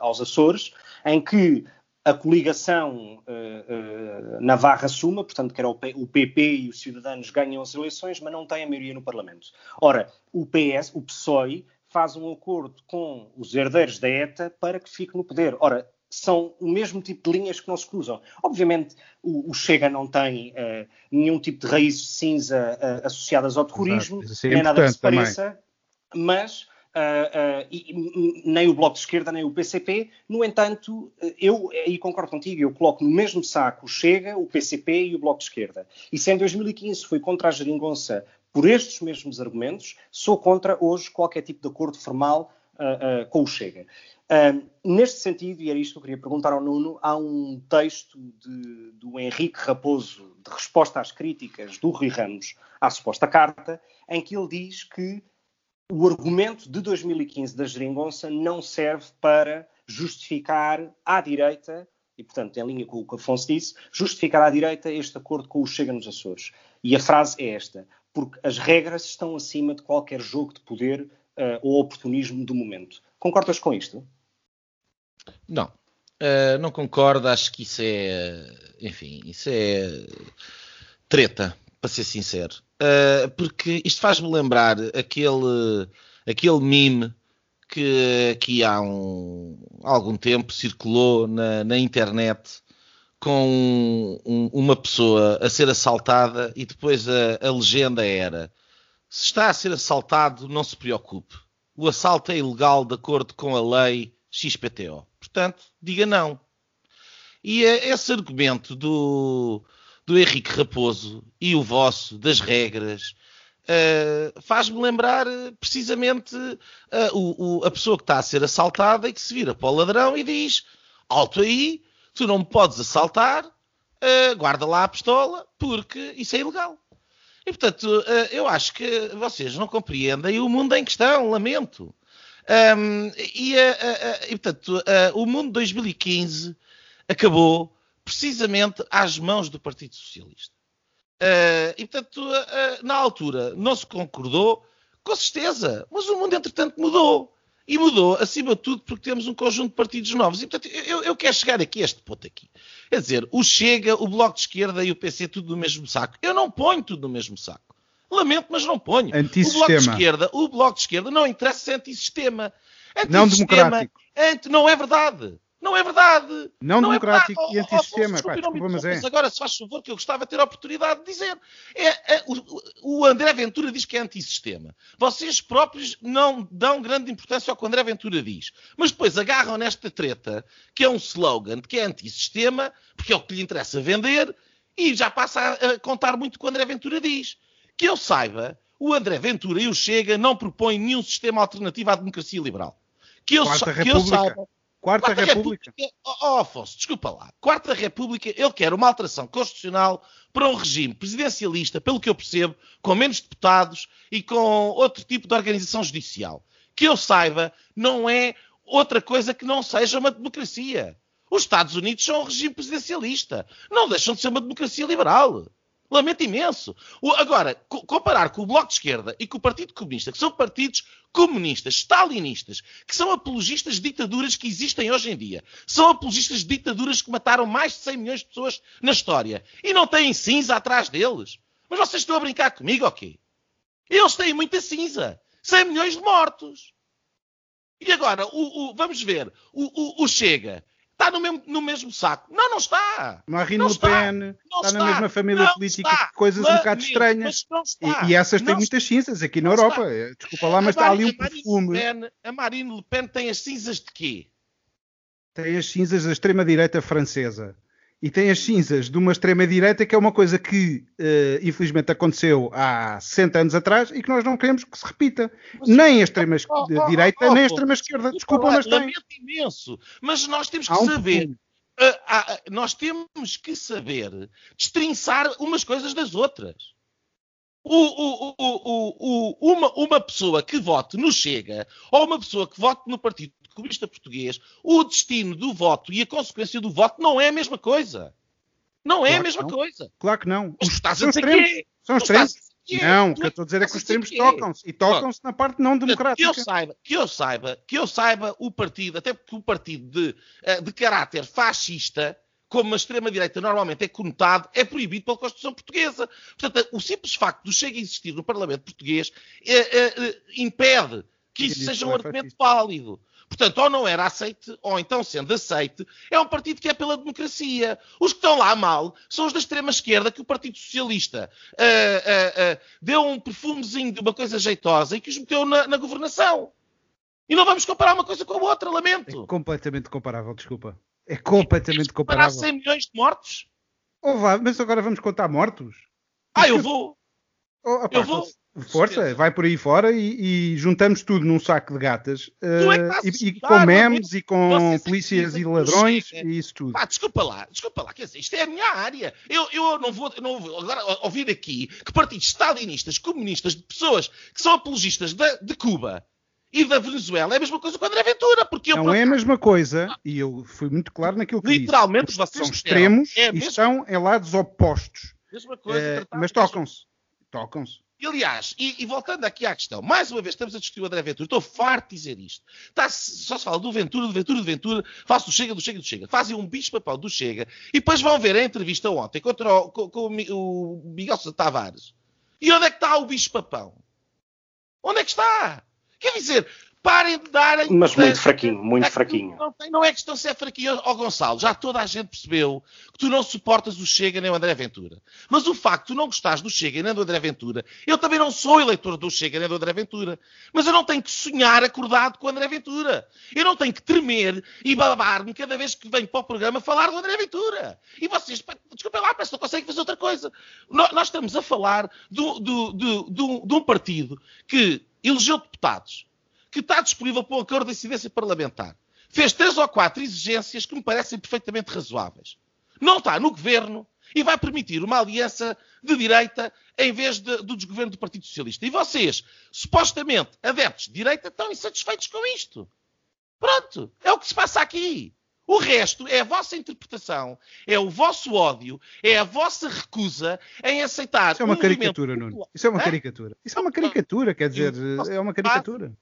aos Açores, em que a coligação uh, uh, Navarra Suma, portanto, que era o, P, o, PP e os cidadãos ganham as eleições, mas não têm a maioria no Parlamento. Ora, o PS, o PSOE, faz um acordo com os herdeiros da ETA para que fique no poder. Ora, são o mesmo tipo de linhas que não se cruzam. Obviamente, o, o Chega não tem uh, nenhum tipo de raiz cinza associadas ao terrorismo, é nem nada que se pareça, também. mas Uh, e, nem o Bloco de Esquerda, nem o PCP. No entanto, eu aí concordo contigo, eu coloco no mesmo saco o Chega, o PCP e o Bloco de Esquerda. E se em 2015 foi contra a geringonça por estes mesmos argumentos, sou contra hoje qualquer tipo de acordo formal uh, com o Chega. neste sentido, e era isto que eu queria perguntar ao Nuno, há um texto de, do Henrique Raposo, de resposta às críticas do Rui Ramos à suposta carta, em que ele diz que o argumento de 2015 da geringonça não serve para justificar à direita, e portanto em linha com o que Afonso disse, justificar à direita este acordo com o Chega nos Açores. E a frase é esta, porque as regras estão acima de qualquer jogo de poder uh, ou oportunismo do momento. Concordas com isto? Não. Uh, não concordo, acho que isso é. Enfim, isso é treta, para ser sincero. Uh, porque isto faz-me lembrar aquele, aquele meme que aqui há um, algum tempo circulou na, na internet com um, uma pessoa a ser assaltada e depois a, a legenda era se está a ser assaltado, não se preocupe. O assalto é ilegal de acordo com a lei XPTO. Portanto, diga não. E é esse argumento do, do Henrique Raposo e o vosso, das regras, uh, faz-me lembrar precisamente uh, o, o, a pessoa que está a ser assaltada e que se vira para o ladrão e diz: Alto aí, tu não me podes assaltar, uh, guarda lá a pistola, porque isso é ilegal. E portanto, eu acho que vocês não compreendem o mundo em questão, lamento. Um, e, e, portanto, o mundo 2015 acabou precisamente às mãos do Partido Socialista. Uh, e, portanto, uh, na altura não se concordou, com certeza, mas o mundo, entretanto, mudou. E mudou, acima de tudo, porque temos um conjunto de partidos novos. E, portanto, eu, eu quero chegar aqui a este ponto aqui. Quer dizer, o Chega, o Bloco de Esquerda e o PC, tudo no mesmo saco. Eu não ponho tudo no mesmo saco. Lamento, mas não ponho. O Bloco de Esquerda, o Bloco de Esquerda não interessa ser antissistema. antissistema não democrático. Anti, não é verdade. Não é verdade. Não, não é democrático é e antissistema. Oh, oh, mas é. Agora, se faz favor, que eu gostava de ter a oportunidade de dizer. É, é, o, o, André Ventura diz que é antissistema. Vocês próprios não dão grande importância ao que o André Ventura diz. Mas depois agarram nesta treta, que é um slogan, que é antissistema, porque é o que lhe interessa vender, e já passa a, a contar muito o que o André Ventura diz. Que eu saiba, o André Ventura e o Chega não propõem nenhum sistema alternativo à democracia liberal. Que eu, que eu saiba Quarta, Quarta República. República. Oh, Afonso, desculpa lá. Quarta República, ele quer uma alteração constitucional para um regime presidencialista, pelo que eu percebo, com menos deputados e com outro tipo de organização judicial. Que eu saiba, não é outra coisa que não seja uma democracia. Os Estados Unidos são um regime presidencialista. Não deixam de ser uma democracia liberal. Lamento imenso. O, agora, co comparar com o Bloco de Esquerda e com o Partido Comunista, que são partidos comunistas, stalinistas, que são apologistas de ditaduras que existem hoje em dia. São apologistas de ditaduras que mataram mais de 100 milhões de pessoas na história. E não têm cinza atrás deles. Mas vocês estão a brincar comigo ou okay? quê? Eles têm muita cinza. 100 milhões de mortos. E agora, o, o, vamos ver, o, o Chega está no mesmo, no mesmo saco. Não, não está. Marine Le Pen está, está, na mesma família não política, está. coisas mas, um bocado estranhas. E, e, essas têm muitas cinzas aqui na Europa. Eh, desculpa lá, mas está ali um perfume. Pen, a Marine Le Pen tem as cinzas de quê? Tem as cinzas da extrema-direita francesa e tem as cinzas de uma extrema-direita que é uma coisa que uh, infelizmente aconteceu há 60 anos atrás e que nós não queremos que se repita. Mas, nem a extrema-direita, oh, oh, oh, nem a extrema-esquerda. Desculpa, mas tem. imenso. Mas nós temos que um saber. Uh, uh, nós temos que saber destrinçar umas coisas das outras. O, o, o, uma, uma pessoa que vote no Chega ou uma pessoa que vote no Partido Comunista Português, o destino do voto e a consequência do voto não é a mesma coisa. Não é claro a mesma coisa. Claro que não. Os, estás são extremos. São extremos. Não, o que eu estou a dizer é que os extremos tocam-se. E tocam-se na parte não democrática. Que eu saiba, que eu saiba, que eu saiba o partido, até porque o partido de, eh, de caráter fascista, como a extrema-direita normalmente é conotado, é proibido pela Constituição Portuguesa. Portanto, o simples facto de Chega a existir no Parlamento Português é, é, é, impede que isso seja um argumento válido. Portanto, ou não era aceite, ou então, sendo aceite, é um partido que é pela democracia. Os que estão lá mal são os da extrema-esquerda, que o Partido Socialista uh, uh, uh, deu um perfumezinho de uma coisa jeitosa e que os meteu na, na, governação. E não vamos comparar uma coisa com a outra, lamento. É completamente comparável, desculpa. É completamente comparável. 100 milhões de mortos? Oh, vá, mas agora vamos contar mortos? Ah, eu vou. Oh, opa, eu vou. Força, vai por aí fora e, e, juntamos tudo num saco de gatas uh, é e, e, com memes e com polícias e ladrões e isso tudo. Pá, desculpa lá, desculpa lá, quer dizer, isto é a minha área. Eu, eu não, vou, não vou agora ouvir aqui que partidos stalinistas, comunistas, de pessoas que são apologistas de, de Cuba e da Venezuela é a mesma coisa com o André Ventura. Porque não é a mesma coisa, e eu fui muito claro naquilo que Literalmente, disse. vocês são extremos é e estão em lados opostos. Mesma coisa, é, mas tocam-se. Tocam-se. E, aliás, e, e, voltando aqui à questão, mais uma vez estamos a discutir o André Ventura, estou farto de dizer isto. Está, só se fala do Ventura, do Ventura, do Ventura, faço do Chega, do Chega, do Chega. Fazem um bicho papão do Chega e depois vão ver a entrevista ontem contra o, com, com o Miguel Tavares. E onde é que está o bicho papão? Onde é que está? Quer dizer, Parem de dar. Mas muito fraquinho, muito fraquinho. Não, não, é questão de ser fraquinho, ó Gonçalo. Já toda a gente percebeu que tu não suportas o Chega nem o André Ventura. Mas o facto de tu não gostares do Chega nem do André Ventura, eu também não sou eleitor do Chega nem do André Ventura. Mas eu não tenho que sonhar acordado com o André Ventura. Eu não tenho que tremer e babar-me cada vez que venho para o programa falar do André Ventura. E vocês, desculpem lá, parece que não conseguem fazer outra coisa. Nós estamos a falar do, do, do, de um partido que elegeu deputados que está disponível para um acordo de incidência parlamentar. Fez três ou quatro exigências que me parecem perfeitamente razoáveis. Não está no governo e vai permitir uma aliança de direita em vez de, do desgoverno do Partido Socialista. E vocês, supostamente adeptos de direita, estão insatisfeitos com isto. Pronto, é o que se passa aqui. O resto é a vossa interpretação, é o vosso ódio, é a vossa recusa em aceitar. Isso é uma um caricatura, Nuno. Isso é uma caricatura. Isso é uma caricatura, quer dizer, é uma caricatura.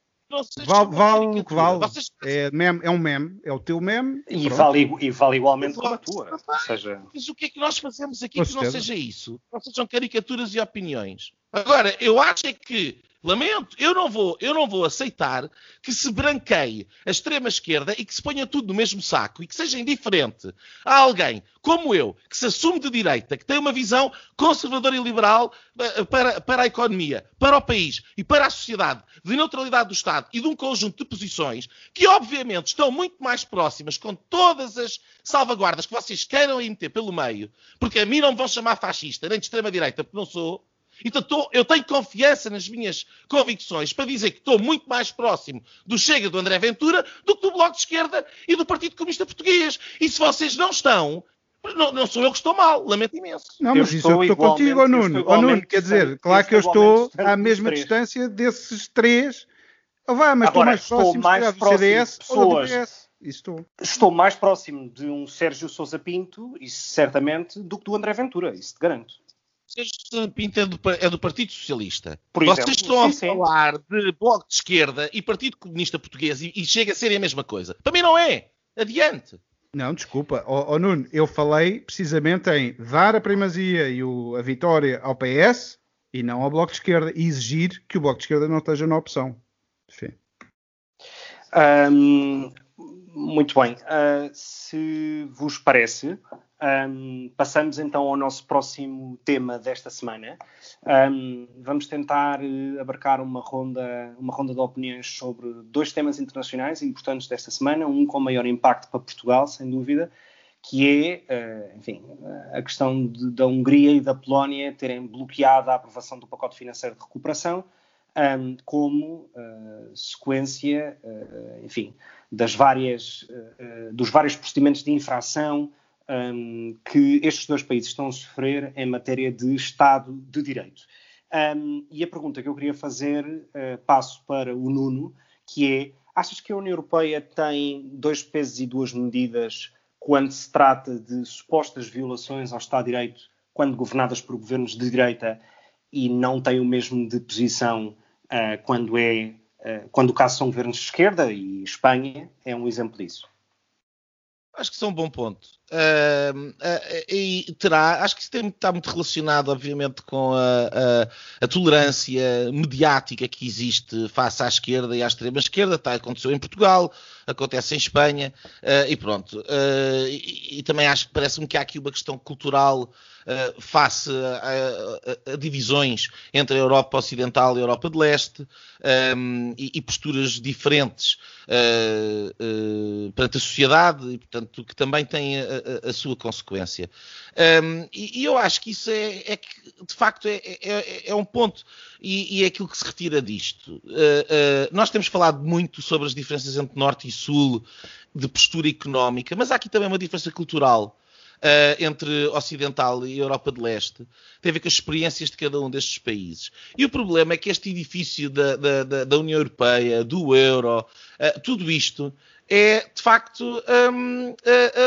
Vale, vale o que vale. Vocês... É, meme, é um meme, é o teu meme. E, vale, e vale igualmente como a tua. Seja... Mas o que é que nós fazemos aqui Com que certeza. não seja isso? Não sejam caricaturas e opiniões. Agora, eu acho é que Lamento, eu não vou, eu não vou aceitar que se branqueie a extrema esquerda e que se ponha tudo no mesmo saco e que seja indiferente a alguém como eu, que se assume de direita, que tem uma visão conservadora e liberal eh, para, para a economia, para o país e para a sociedade, de neutralidade do Estado e de um conjunto de posições que, obviamente, estão muito mais próximas com todas as salvaguardas que vocês queiram meter pelo meio, porque a mim não me vão chamar fascista, nem de extrema-direita, porque não sou, então tô, eu tenho confiança nas minhas convicções para dizer que estou muito mais próximo do Chega do André Ventura do que do Bloco de Esquerda e do Partido Comunista Português. E se vocês não estão, não, não sou eu que estou mal, lamento imenso. Não, mas eu isso eu estou contigo, ó Nuno. Nuno, quer dizer, claro que eu estou à mesma distância desses três. Oh, vai, mas Agora, estou mais próximo, mais do CDS ou do PS. Estou. estou mais próximo de um Sérgio Sousa Pinto, isso certamente, do que do André Ventura, isso te garanto. Sérgio Pinto é do, é do, Partido Socialista. Por Vocês exemplo, estão sim, a falar sim. de Bloco de Esquerda e Partido Comunista Português e, e, chega a ser a mesma coisa. Para mim não é. Adiante. Não, desculpa. Oh, oh, Nuno, eu falei precisamente em dar a primazia e o, a vitória ao PS e não ao Bloco de Esquerda e exigir que o Bloco de Esquerda não esteja na opção. Enfim. Um, muito bem. Uh, se vos parece, um, passamos então ao nosso próximo tema desta semana. Um, vamos tentar uh, abarcar uma ronda, uma ronda de opiniões sobre dois temas internacionais importantes desta semana, um com maior impacto para Portugal, sem dúvida, que é, uh, enfim, a questão de, da Hungria e da Polónia terem bloqueado a aprovação do pacote financeiro de recuperação, um, como uh, sequência, enfim, das várias, dos vários procedimentos de infração um, que estes dois países estão a sofrer em matéria de Estado de Direito. Um, e a pergunta que eu queria fazer, uh, passo para o Nuno, que é: achas que a União Europeia tem dois pesos e duas medidas quando se trata de supostas violações ao Estado de Direito, quando governadas por governos de direita, e não tem o mesmo de posição uh, quando é uh, quando o caso são governos de esquerda e Espanha é um exemplo disso? Acho que isso é um bom ponto. Uh, uh, e terá, acho que isso tem, está muito relacionado, obviamente, com a, a, a, tolerância mediática que existe face à esquerda e à extrema esquerda. Está, aconteceu em Portugal, acontece em Espanha, uh, e pronto. E, e, também acho que parece-me que há aqui uma questão cultural uh, face a, a, divisões entre a Europa Ocidental e a Europa de Leste um, e, e, posturas diferentes perante a sociedade e, portanto, que também tem a, sua consequência. Um, e, e, eu acho que isso é, é que, de facto, é, é, é um ponto e, e, é aquilo que se retira disto. nós temos falado muito sobre as diferenças entre Norte e Sul, de postura económica, mas há aqui também uma diferença cultural uh, entre Ocidental e Europa de Leste tem a ver com as experiências de cada um destes países. E o problema é que este edifício da, da, da União Europeia, do euro, uh, tudo isto é de facto um, uh,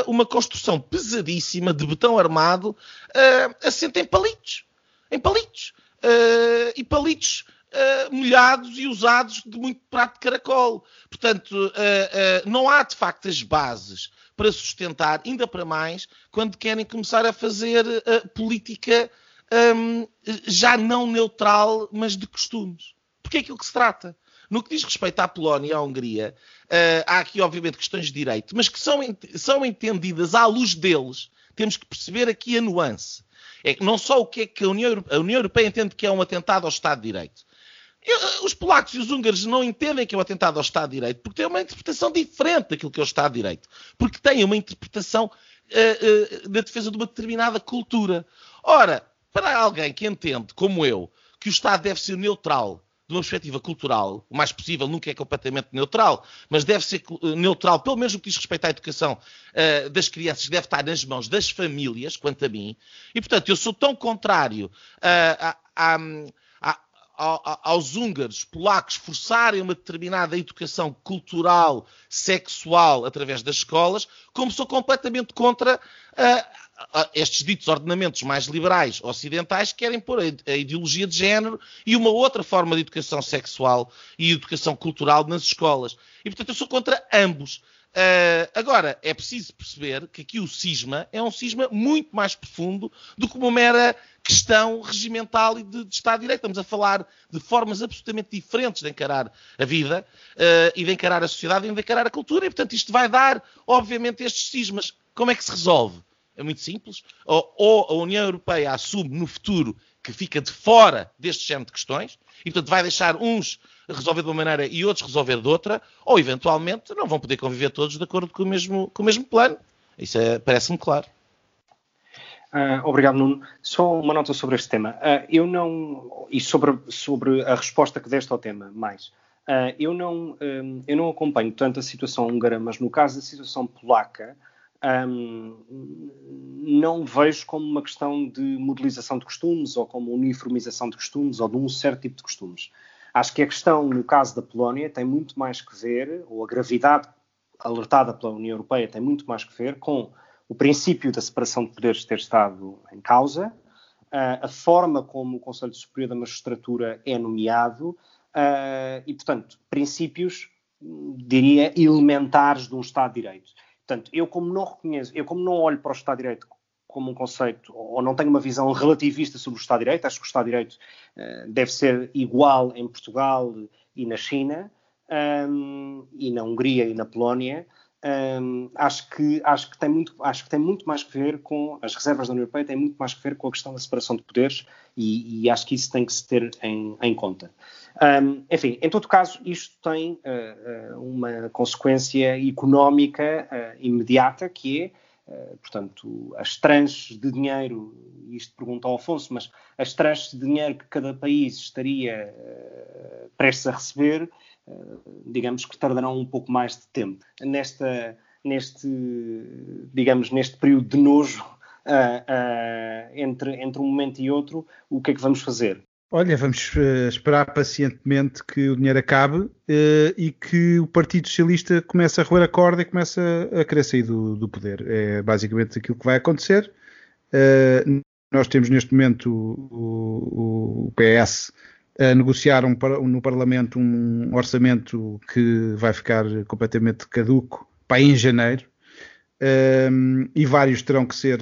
uma construção pesadíssima de betão armado uh, assente em palitos. Em palitos. uh, e palitos uh, molhados e usados de muito prato de caracol. Portanto, não há de facto as bases para sustentar, ainda para mais, quando querem começar a fazer política um, já não neutral, mas de costumes. Porque é aquilo que se trata. No que diz respeito à Polónia e à Hungria, uh, há aqui, obviamente, questões de direito, mas que são, são entendidas à luz deles. Temos que perceber aqui a nuance. É que não só o que é que a União, a União Europeia entende que é um atentado ao Estado de Direito. Eh, os polacos e os húngaros não entendem que é um atentado ao Estado de Direito porque têm uma interpretação diferente daquilo que é o Estado de Direito. Porque têm uma interpretação uh, uh, da defesa de uma determinada cultura. Ora, para alguém que entende, como eu, que o Estado deve ser neutral de uma perspectiva cultural, o mais possível, nunca é completamente neutral, mas deve ser eh, neutral, pelo menos no que diz respeito à educação uh, das crianças, deve estar nas mãos das famílias, quanto a mim. E, portanto, eu sou tão contrário uh, a, aos húngaros, polacos, forçarem uma determinada educação cultural, sexual, através das escolas, como sou completamente contra estes ditos ordenamentos mais liberais ocidentais querem pôr a ideologia de género e uma outra forma de educação sexual e educação cultural nas escolas. E, portanto, eu sou contra ambos. Uh, agora, é preciso perceber que aqui o cisma é um cisma muito mais profundo do que uma mera questão regimental e de, de Estado de Direito. Estamos a falar de formas absolutamente diferentes de encarar a vida uh, e de encarar a sociedade e de encarar a cultura. E, portanto, isto vai dar, obviamente, estes cismas. Como é que se resolve? É muito simples. Ou, ou, a União Europeia assume no futuro que fica de fora deste género de questões e, portanto, vai deixar uns resolver de uma maneira e outros resolver de outra, ou, eventualmente, não vão poder conviver todos de acordo com o mesmo, com o mesmo plano. Isso é, parece-me claro. Uh, obrigado, Nuno. Só uma nota sobre este tema. Uh, eu não. E sobre, sobre a resposta que deste ao tema, mais. Uh, eu, não, um, eu não acompanho tanto a situação húngara, mas no caso da situação polaca, um, não vejo como uma questão de modelização de costumes ou como uniformização de costumes ou de um certo tipo de costumes. Acho que a questão, no caso da Polónia, tem muito mais que ver, ou a gravidade alertada pela União Europeia tem muito mais que ver com o princípio da separação de poderes ter estado em causa, a forma como o Conselho Superior da Magistratura é nomeado e, portanto, princípios, diria, elementares de um Estado de Direito. Portanto, eu como não reconheço, eu como não olho para o Estado de Direito como um conceito, ou não tenho uma visão relativista sobre o Estado de Direito, acho que o Estado de Direito uh, deve ser igual em Portugal e na China, um, e na Hungria e na Polónia, um, acho, que, acho, que tem muito, acho que tem muito mais que ver com as reservas da União Europeia, tem muito mais que ver com a questão da separação de poderes e, e acho que isso tem que se ter em, em conta. Um, enfim, em todo caso, isto tem uh, uh, uma consequência económica uh, imediata que é portanto, as tranches de dinheiro, isto pergunta ao Afonso, mas as tranches de dinheiro que cada país estaria uh, prestes a receber, uh, digamos que tardarão um pouco mais de tempo. Nesta, neste, digamos, neste período de nojo uh, entre, entre um momento e outro, o que é que vamos fazer? Olha, vamos esperar pacientemente que o dinheiro acabe uh, e que o Partido Socialista comece a roer a corda e comece a, querer sair do, do, poder. É basicamente aquilo que vai acontecer. Uh, nós temos neste momento o, o, o PS a negociar um, no Parlamento um orçamento que vai ficar completamente caduco para em janeiro. E vários terão que ser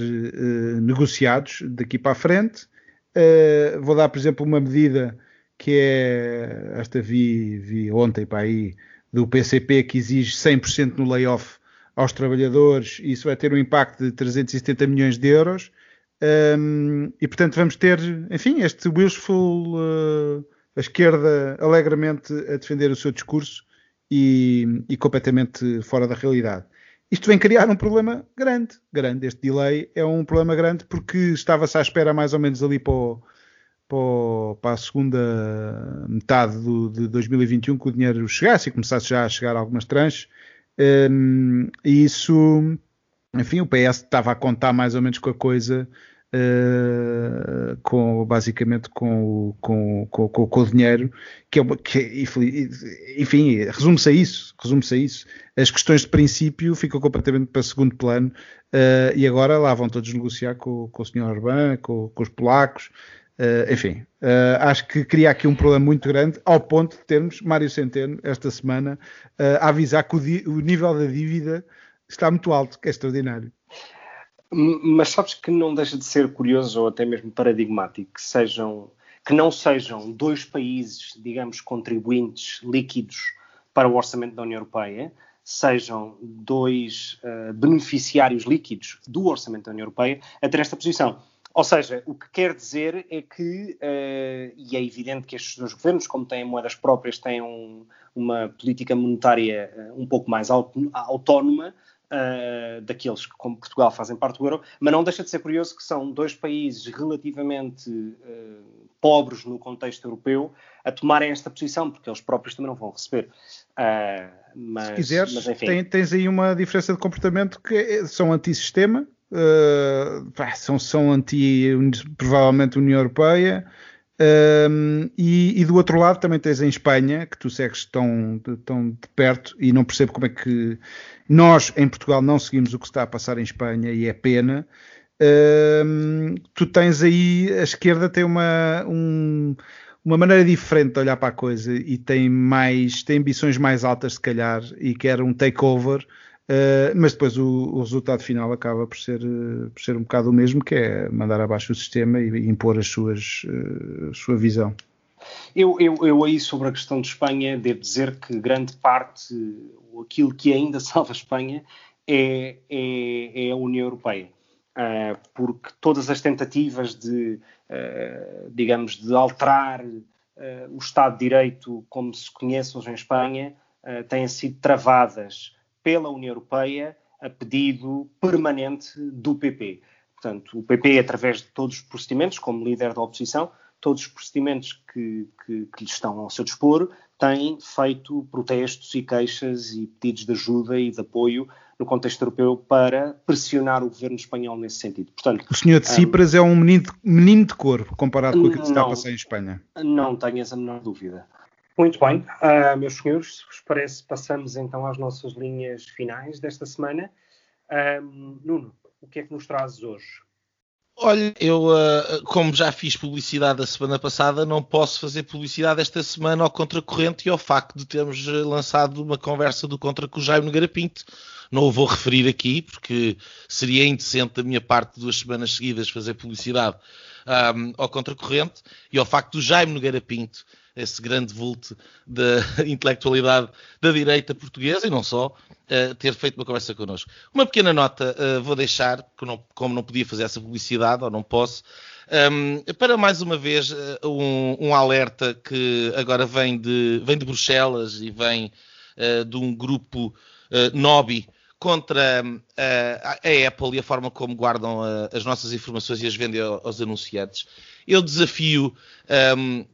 negociados daqui para a frente. Uh, vou dar, por exemplo, uma medida que é, esta vi, vi ontem para aí, do PCP, que exige 100% no layoff aos trabalhadores, e isso vai ter um impacto de 370 milhões de euros. Um, e portanto vamos ter, enfim, este wishful, uh, a esquerda alegremente a defender o seu discurso e, e completamente fora da realidade. Isto vem criar um problema grande, grande. Este delay é um problema grande porque estava-se à espera mais ou menos ali para, o, para, o, para a segunda metade do, de 2021 que o dinheiro chegasse e começasse já a chegar algumas tranches. Um, e isso, enfim, o PS estava a contar mais ou menos com a coisa Uh, com, basicamente com o, com, com, com, o dinheiro, que, é, que enfim, resume-se a isso, resume-se a isso. As questões de princípio ficam completamente para segundo plano uh, e agora lá vão todos negociar com, com o Sr. Orbán, com, com os polacos, Uh, enfim, acho que cria aqui um problema muito grande, ao ponto de termos Mário Centeno, esta semana, a avisar que o, o, nível da dívida está muito alto, que é extraordinário. Mas sabes que não deixa de ser curioso ou até mesmo paradigmático que sejam que não sejam dois países, digamos, contribuintes líquidos para o orçamento da União Europeia, sejam dois beneficiários líquidos do orçamento da União Europeia a ter esta posição. Ou seja, o que quer dizer é que, uh, e é evidente que estes dois governos, como têm moedas próprias, têm um, uma política monetária uh, um pouco mais autónoma uh, daqueles que, como Portugal, fazem parte do euro, mas não deixa de ser curioso que são dois países relativamente pobres no contexto europeu a tomarem esta posição, porque eles próprios também não vão receber. Mas, Se quiseres, mas, tem, tens aí uma diferença de comportamento que é, são antissistema uh, são, são anti, provavelmente, União Europeia. Um, e, e, do outro lado também tens em Espanha, que tu segues tão, tão de perto, e não percebo como é que nós em Portugal não seguimos o que está a passar em Espanha, e é pena. Um, tu tens aí, a esquerda tem uma, um, uma maneira diferente de olhar para a coisa e tem mais, tem ambições mais altas, se calhar, e quer um takeover Uh, mas depois o, o, resultado final acaba por ser, uh, por ser um bocado o mesmo, que é mandar abaixo o sistema e, impor as suas, uh, sua visão. Eu, eu, eu aí sobre a questão de Espanha devo dizer que grande parte, aquilo que ainda salva a Espanha é, é, é a União Europeia. porque todas as tentativas de, digamos, de alterar o Estado de Direito como se conhece hoje em Espanha têm sido travadas pela União Europeia a pedido permanente do PP. Portanto, o PP, através de todos os procedimentos, como líder da oposição, todos os procedimentos que, que, que lhe estão ao seu dispor, tem feito protestos e queixas e pedidos de ajuda e de apoio no contexto europeu para pressionar o governo espanhol nesse sentido. Portanto, o senhor de Cipras um, é um menino de, menino de cor comparado com aquilo que está a passar em Espanha. Não tenhas a menor dúvida. Muito bem, uh, meus senhores, se vos parece, passamos então às nossas linhas finais desta semana. Um, Nuno, o que é que nos trazes hoje? Olha, eu, uh, como já fiz publicidade a semana passada, não posso fazer publicidade esta semana ao Contracorrente e ao facto de termos lançado uma conversa do Contra com o Jaime Garapinto. Não o vou referir aqui, porque seria indecente da minha parte duas semanas seguidas fazer publicidade um, ao Contracorrente e ao facto do Jaime Nogueira Pinto esse grande vulto da intelectualidade da direita portuguesa e não só, uh, ter feito uma conversa connosco. Uma pequena nota uh, vou deixar, não, como não podia fazer essa publicidade, ou não posso, um, ehm, para mais uma vez uh, um, um, alerta que agora vem de, vem de Bruxelas e vem de um grupo uh, contra a Apple e a forma como guardam as nossas informações e as vendem aos anunciantes. Eu desafio um, ehm,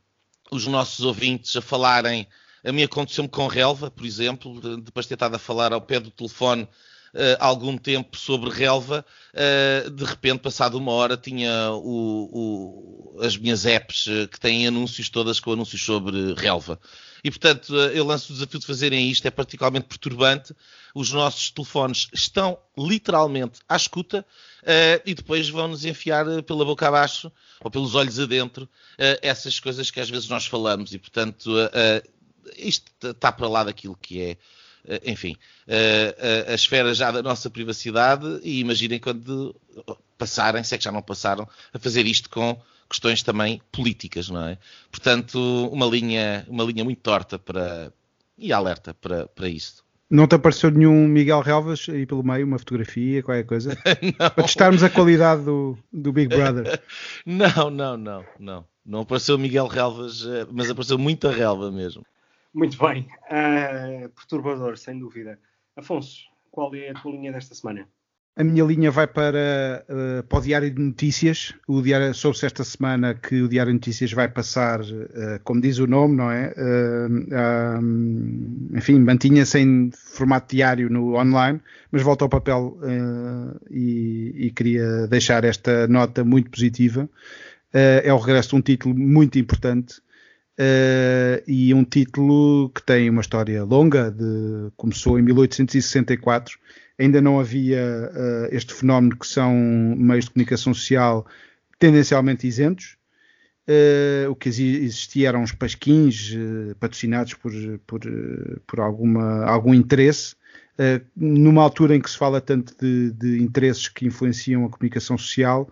os nossos ouvintes a falarem. A mim aconteceu-me com relva, por exemplo, depois de ter estado a falar ao pé do telefone uh, algum tempo sobre relva, uh, de repente, passado uma hora, tinha o, o, as minhas apps uh, que têm anúncios todas com anúncios sobre relva. E, portanto, eu lanço o desafio de fazerem isto, é particularmente perturbante. Os nossos telefones estão literalmente à escuta uh, e depois vão-nos enfiar pela boca abaixo ou pelos olhos adentro uh, essas coisas que às vezes nós falamos. E, portanto, uh, isto está para lá daquilo que é enfim, a, a, esfera já da nossa privacidade e imaginem quando passarem, se é que já não passaram, a fazer isto com questões também políticas, não é? Portanto, uma linha, uma linha muito torta para, e alerta para, para isso. Não te apareceu nenhum Miguel Relvas aí pelo meio, uma fotografia, qualquer coisa? para testarmos a qualidade do, do Big Brother. não, não, não, não. Não apareceu Miguel Relvas, eh, mas apareceu muita relva mesmo. Muito bem. Uh, perturbador, sem dúvida. Afonso, qual é a tua linha desta semana? A minha linha vai para, uh, para o Diário de Notícias. O diário soube-se esta semana que o Diário de Notícias vai passar, uh, como diz o nome, não é? Uh, enfim, mantinha-se em formato diário no online, mas volta ao papel e, e, queria deixar esta nota muito positiva. é o regresso de um título muito importante. e um título que tem uma história longa, de, começou em 1864 ainda não havia uh, este fenómeno que são meios de comunicação social tendencialmente isentos Uh, o que existia eram uns pasquins uh, patrocinados por, por, por alguma, algum interesse, numa altura em que se fala tanto de, de interesses que influenciam a comunicação social.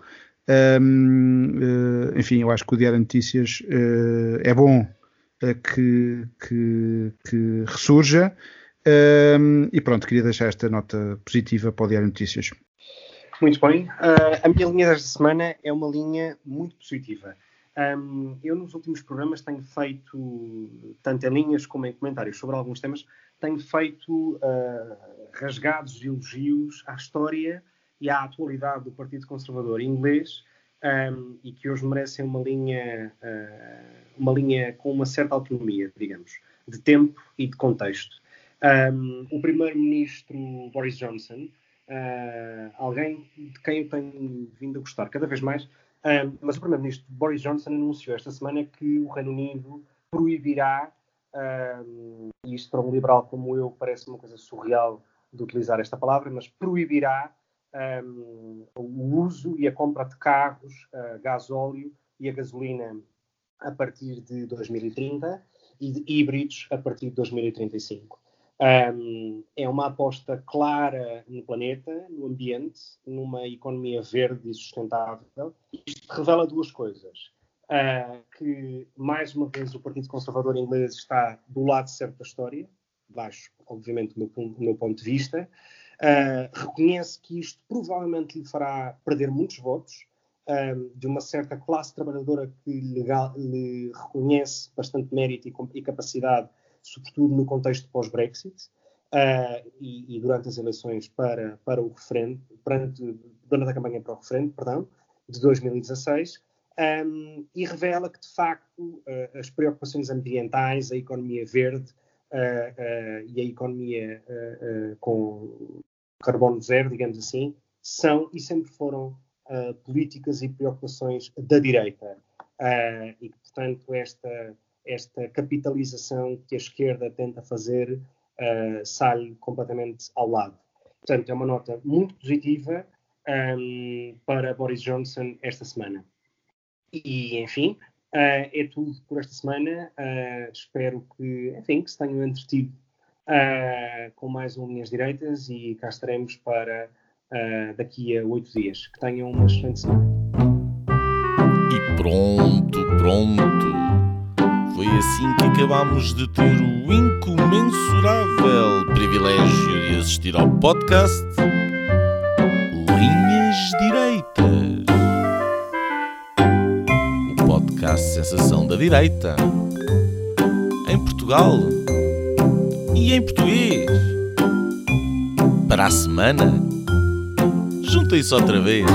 Um, enfim, eu acho que o Diário de Notícias é bom que, que, que ressurja. Um, e pronto, queria deixar esta nota positiva para o Diário Notícias. Muito bem. Uh, a minha linha desta semana é uma linha muito positiva. Um, eu, nos últimos programas, tenho feito, tanto em linhas como em comentários sobre alguns temas, tenho feito uh, rasgados elogios à história e à atualidade do Partido Conservador inglês um, e que hoje merecem uma linha, uh, uma linha com uma certa autonomia, digamos, de tempo e de contexto. Um, o primeiro-ministro Boris Johnson, uh, alguém de quem eu tenho vindo a gostar cada vez mais, um, mas o primeiro-ministro Boris Johnson anunciou esta semana que o Reino Unido proibirá, um, e isto para um liberal como eu parece uma coisa surreal de utilizar esta palavra, mas proibirá o uso e a compra de carros, uh, gasóleo e a gasolina a partir de 2030 e de híbridos a partir de 2035. Um, é uma aposta clara no planeta, no ambiente, numa economia verde e sustentável. Isto revela duas coisas. Uh, que, mais uma vez, o Partido Conservador inglês está do lado certo da história, baixo, obviamente, do meu, meu ponto de vista. Uh, reconhece que isto provavelmente lhe fará perder muitos votos, uh, de uma certa classe trabalhadora que lhe, lhe reconhece bastante mérito e, e capacidade sobretudo no contexto pós-Brexit uh, e, e, durante as eleições para, para o referendo, durante, durante a campanha para o referendo, perdão, de 2016, um, e revela que, de facto, uh, as preocupações ambientais, a economia verde uh, e a economia com carbono zero, digamos assim, são e sempre foram políticas e preocupações da direita. e que, portanto, esta esta capitalização que a esquerda tenta fazer uh, sai completamente ao lado. Portanto, é uma nota muito positiva um, ehm, para Boris Johnson esta semana. E, enfim, uh, é tudo por esta semana. Uh, espero que, enfim, que se tenham entretido com mais um Linhas Direitas e cá estaremos para daqui a oito dias. Que tenham uma excelente semana. E pronto, pronto. Foi assim que acabámos de ter o incomensurável privilégio de assistir ao podcast Linhas Direitas. O podcast Sensação da Direita. Em Portugal e em português. Para a semana, juntem-se outra vez.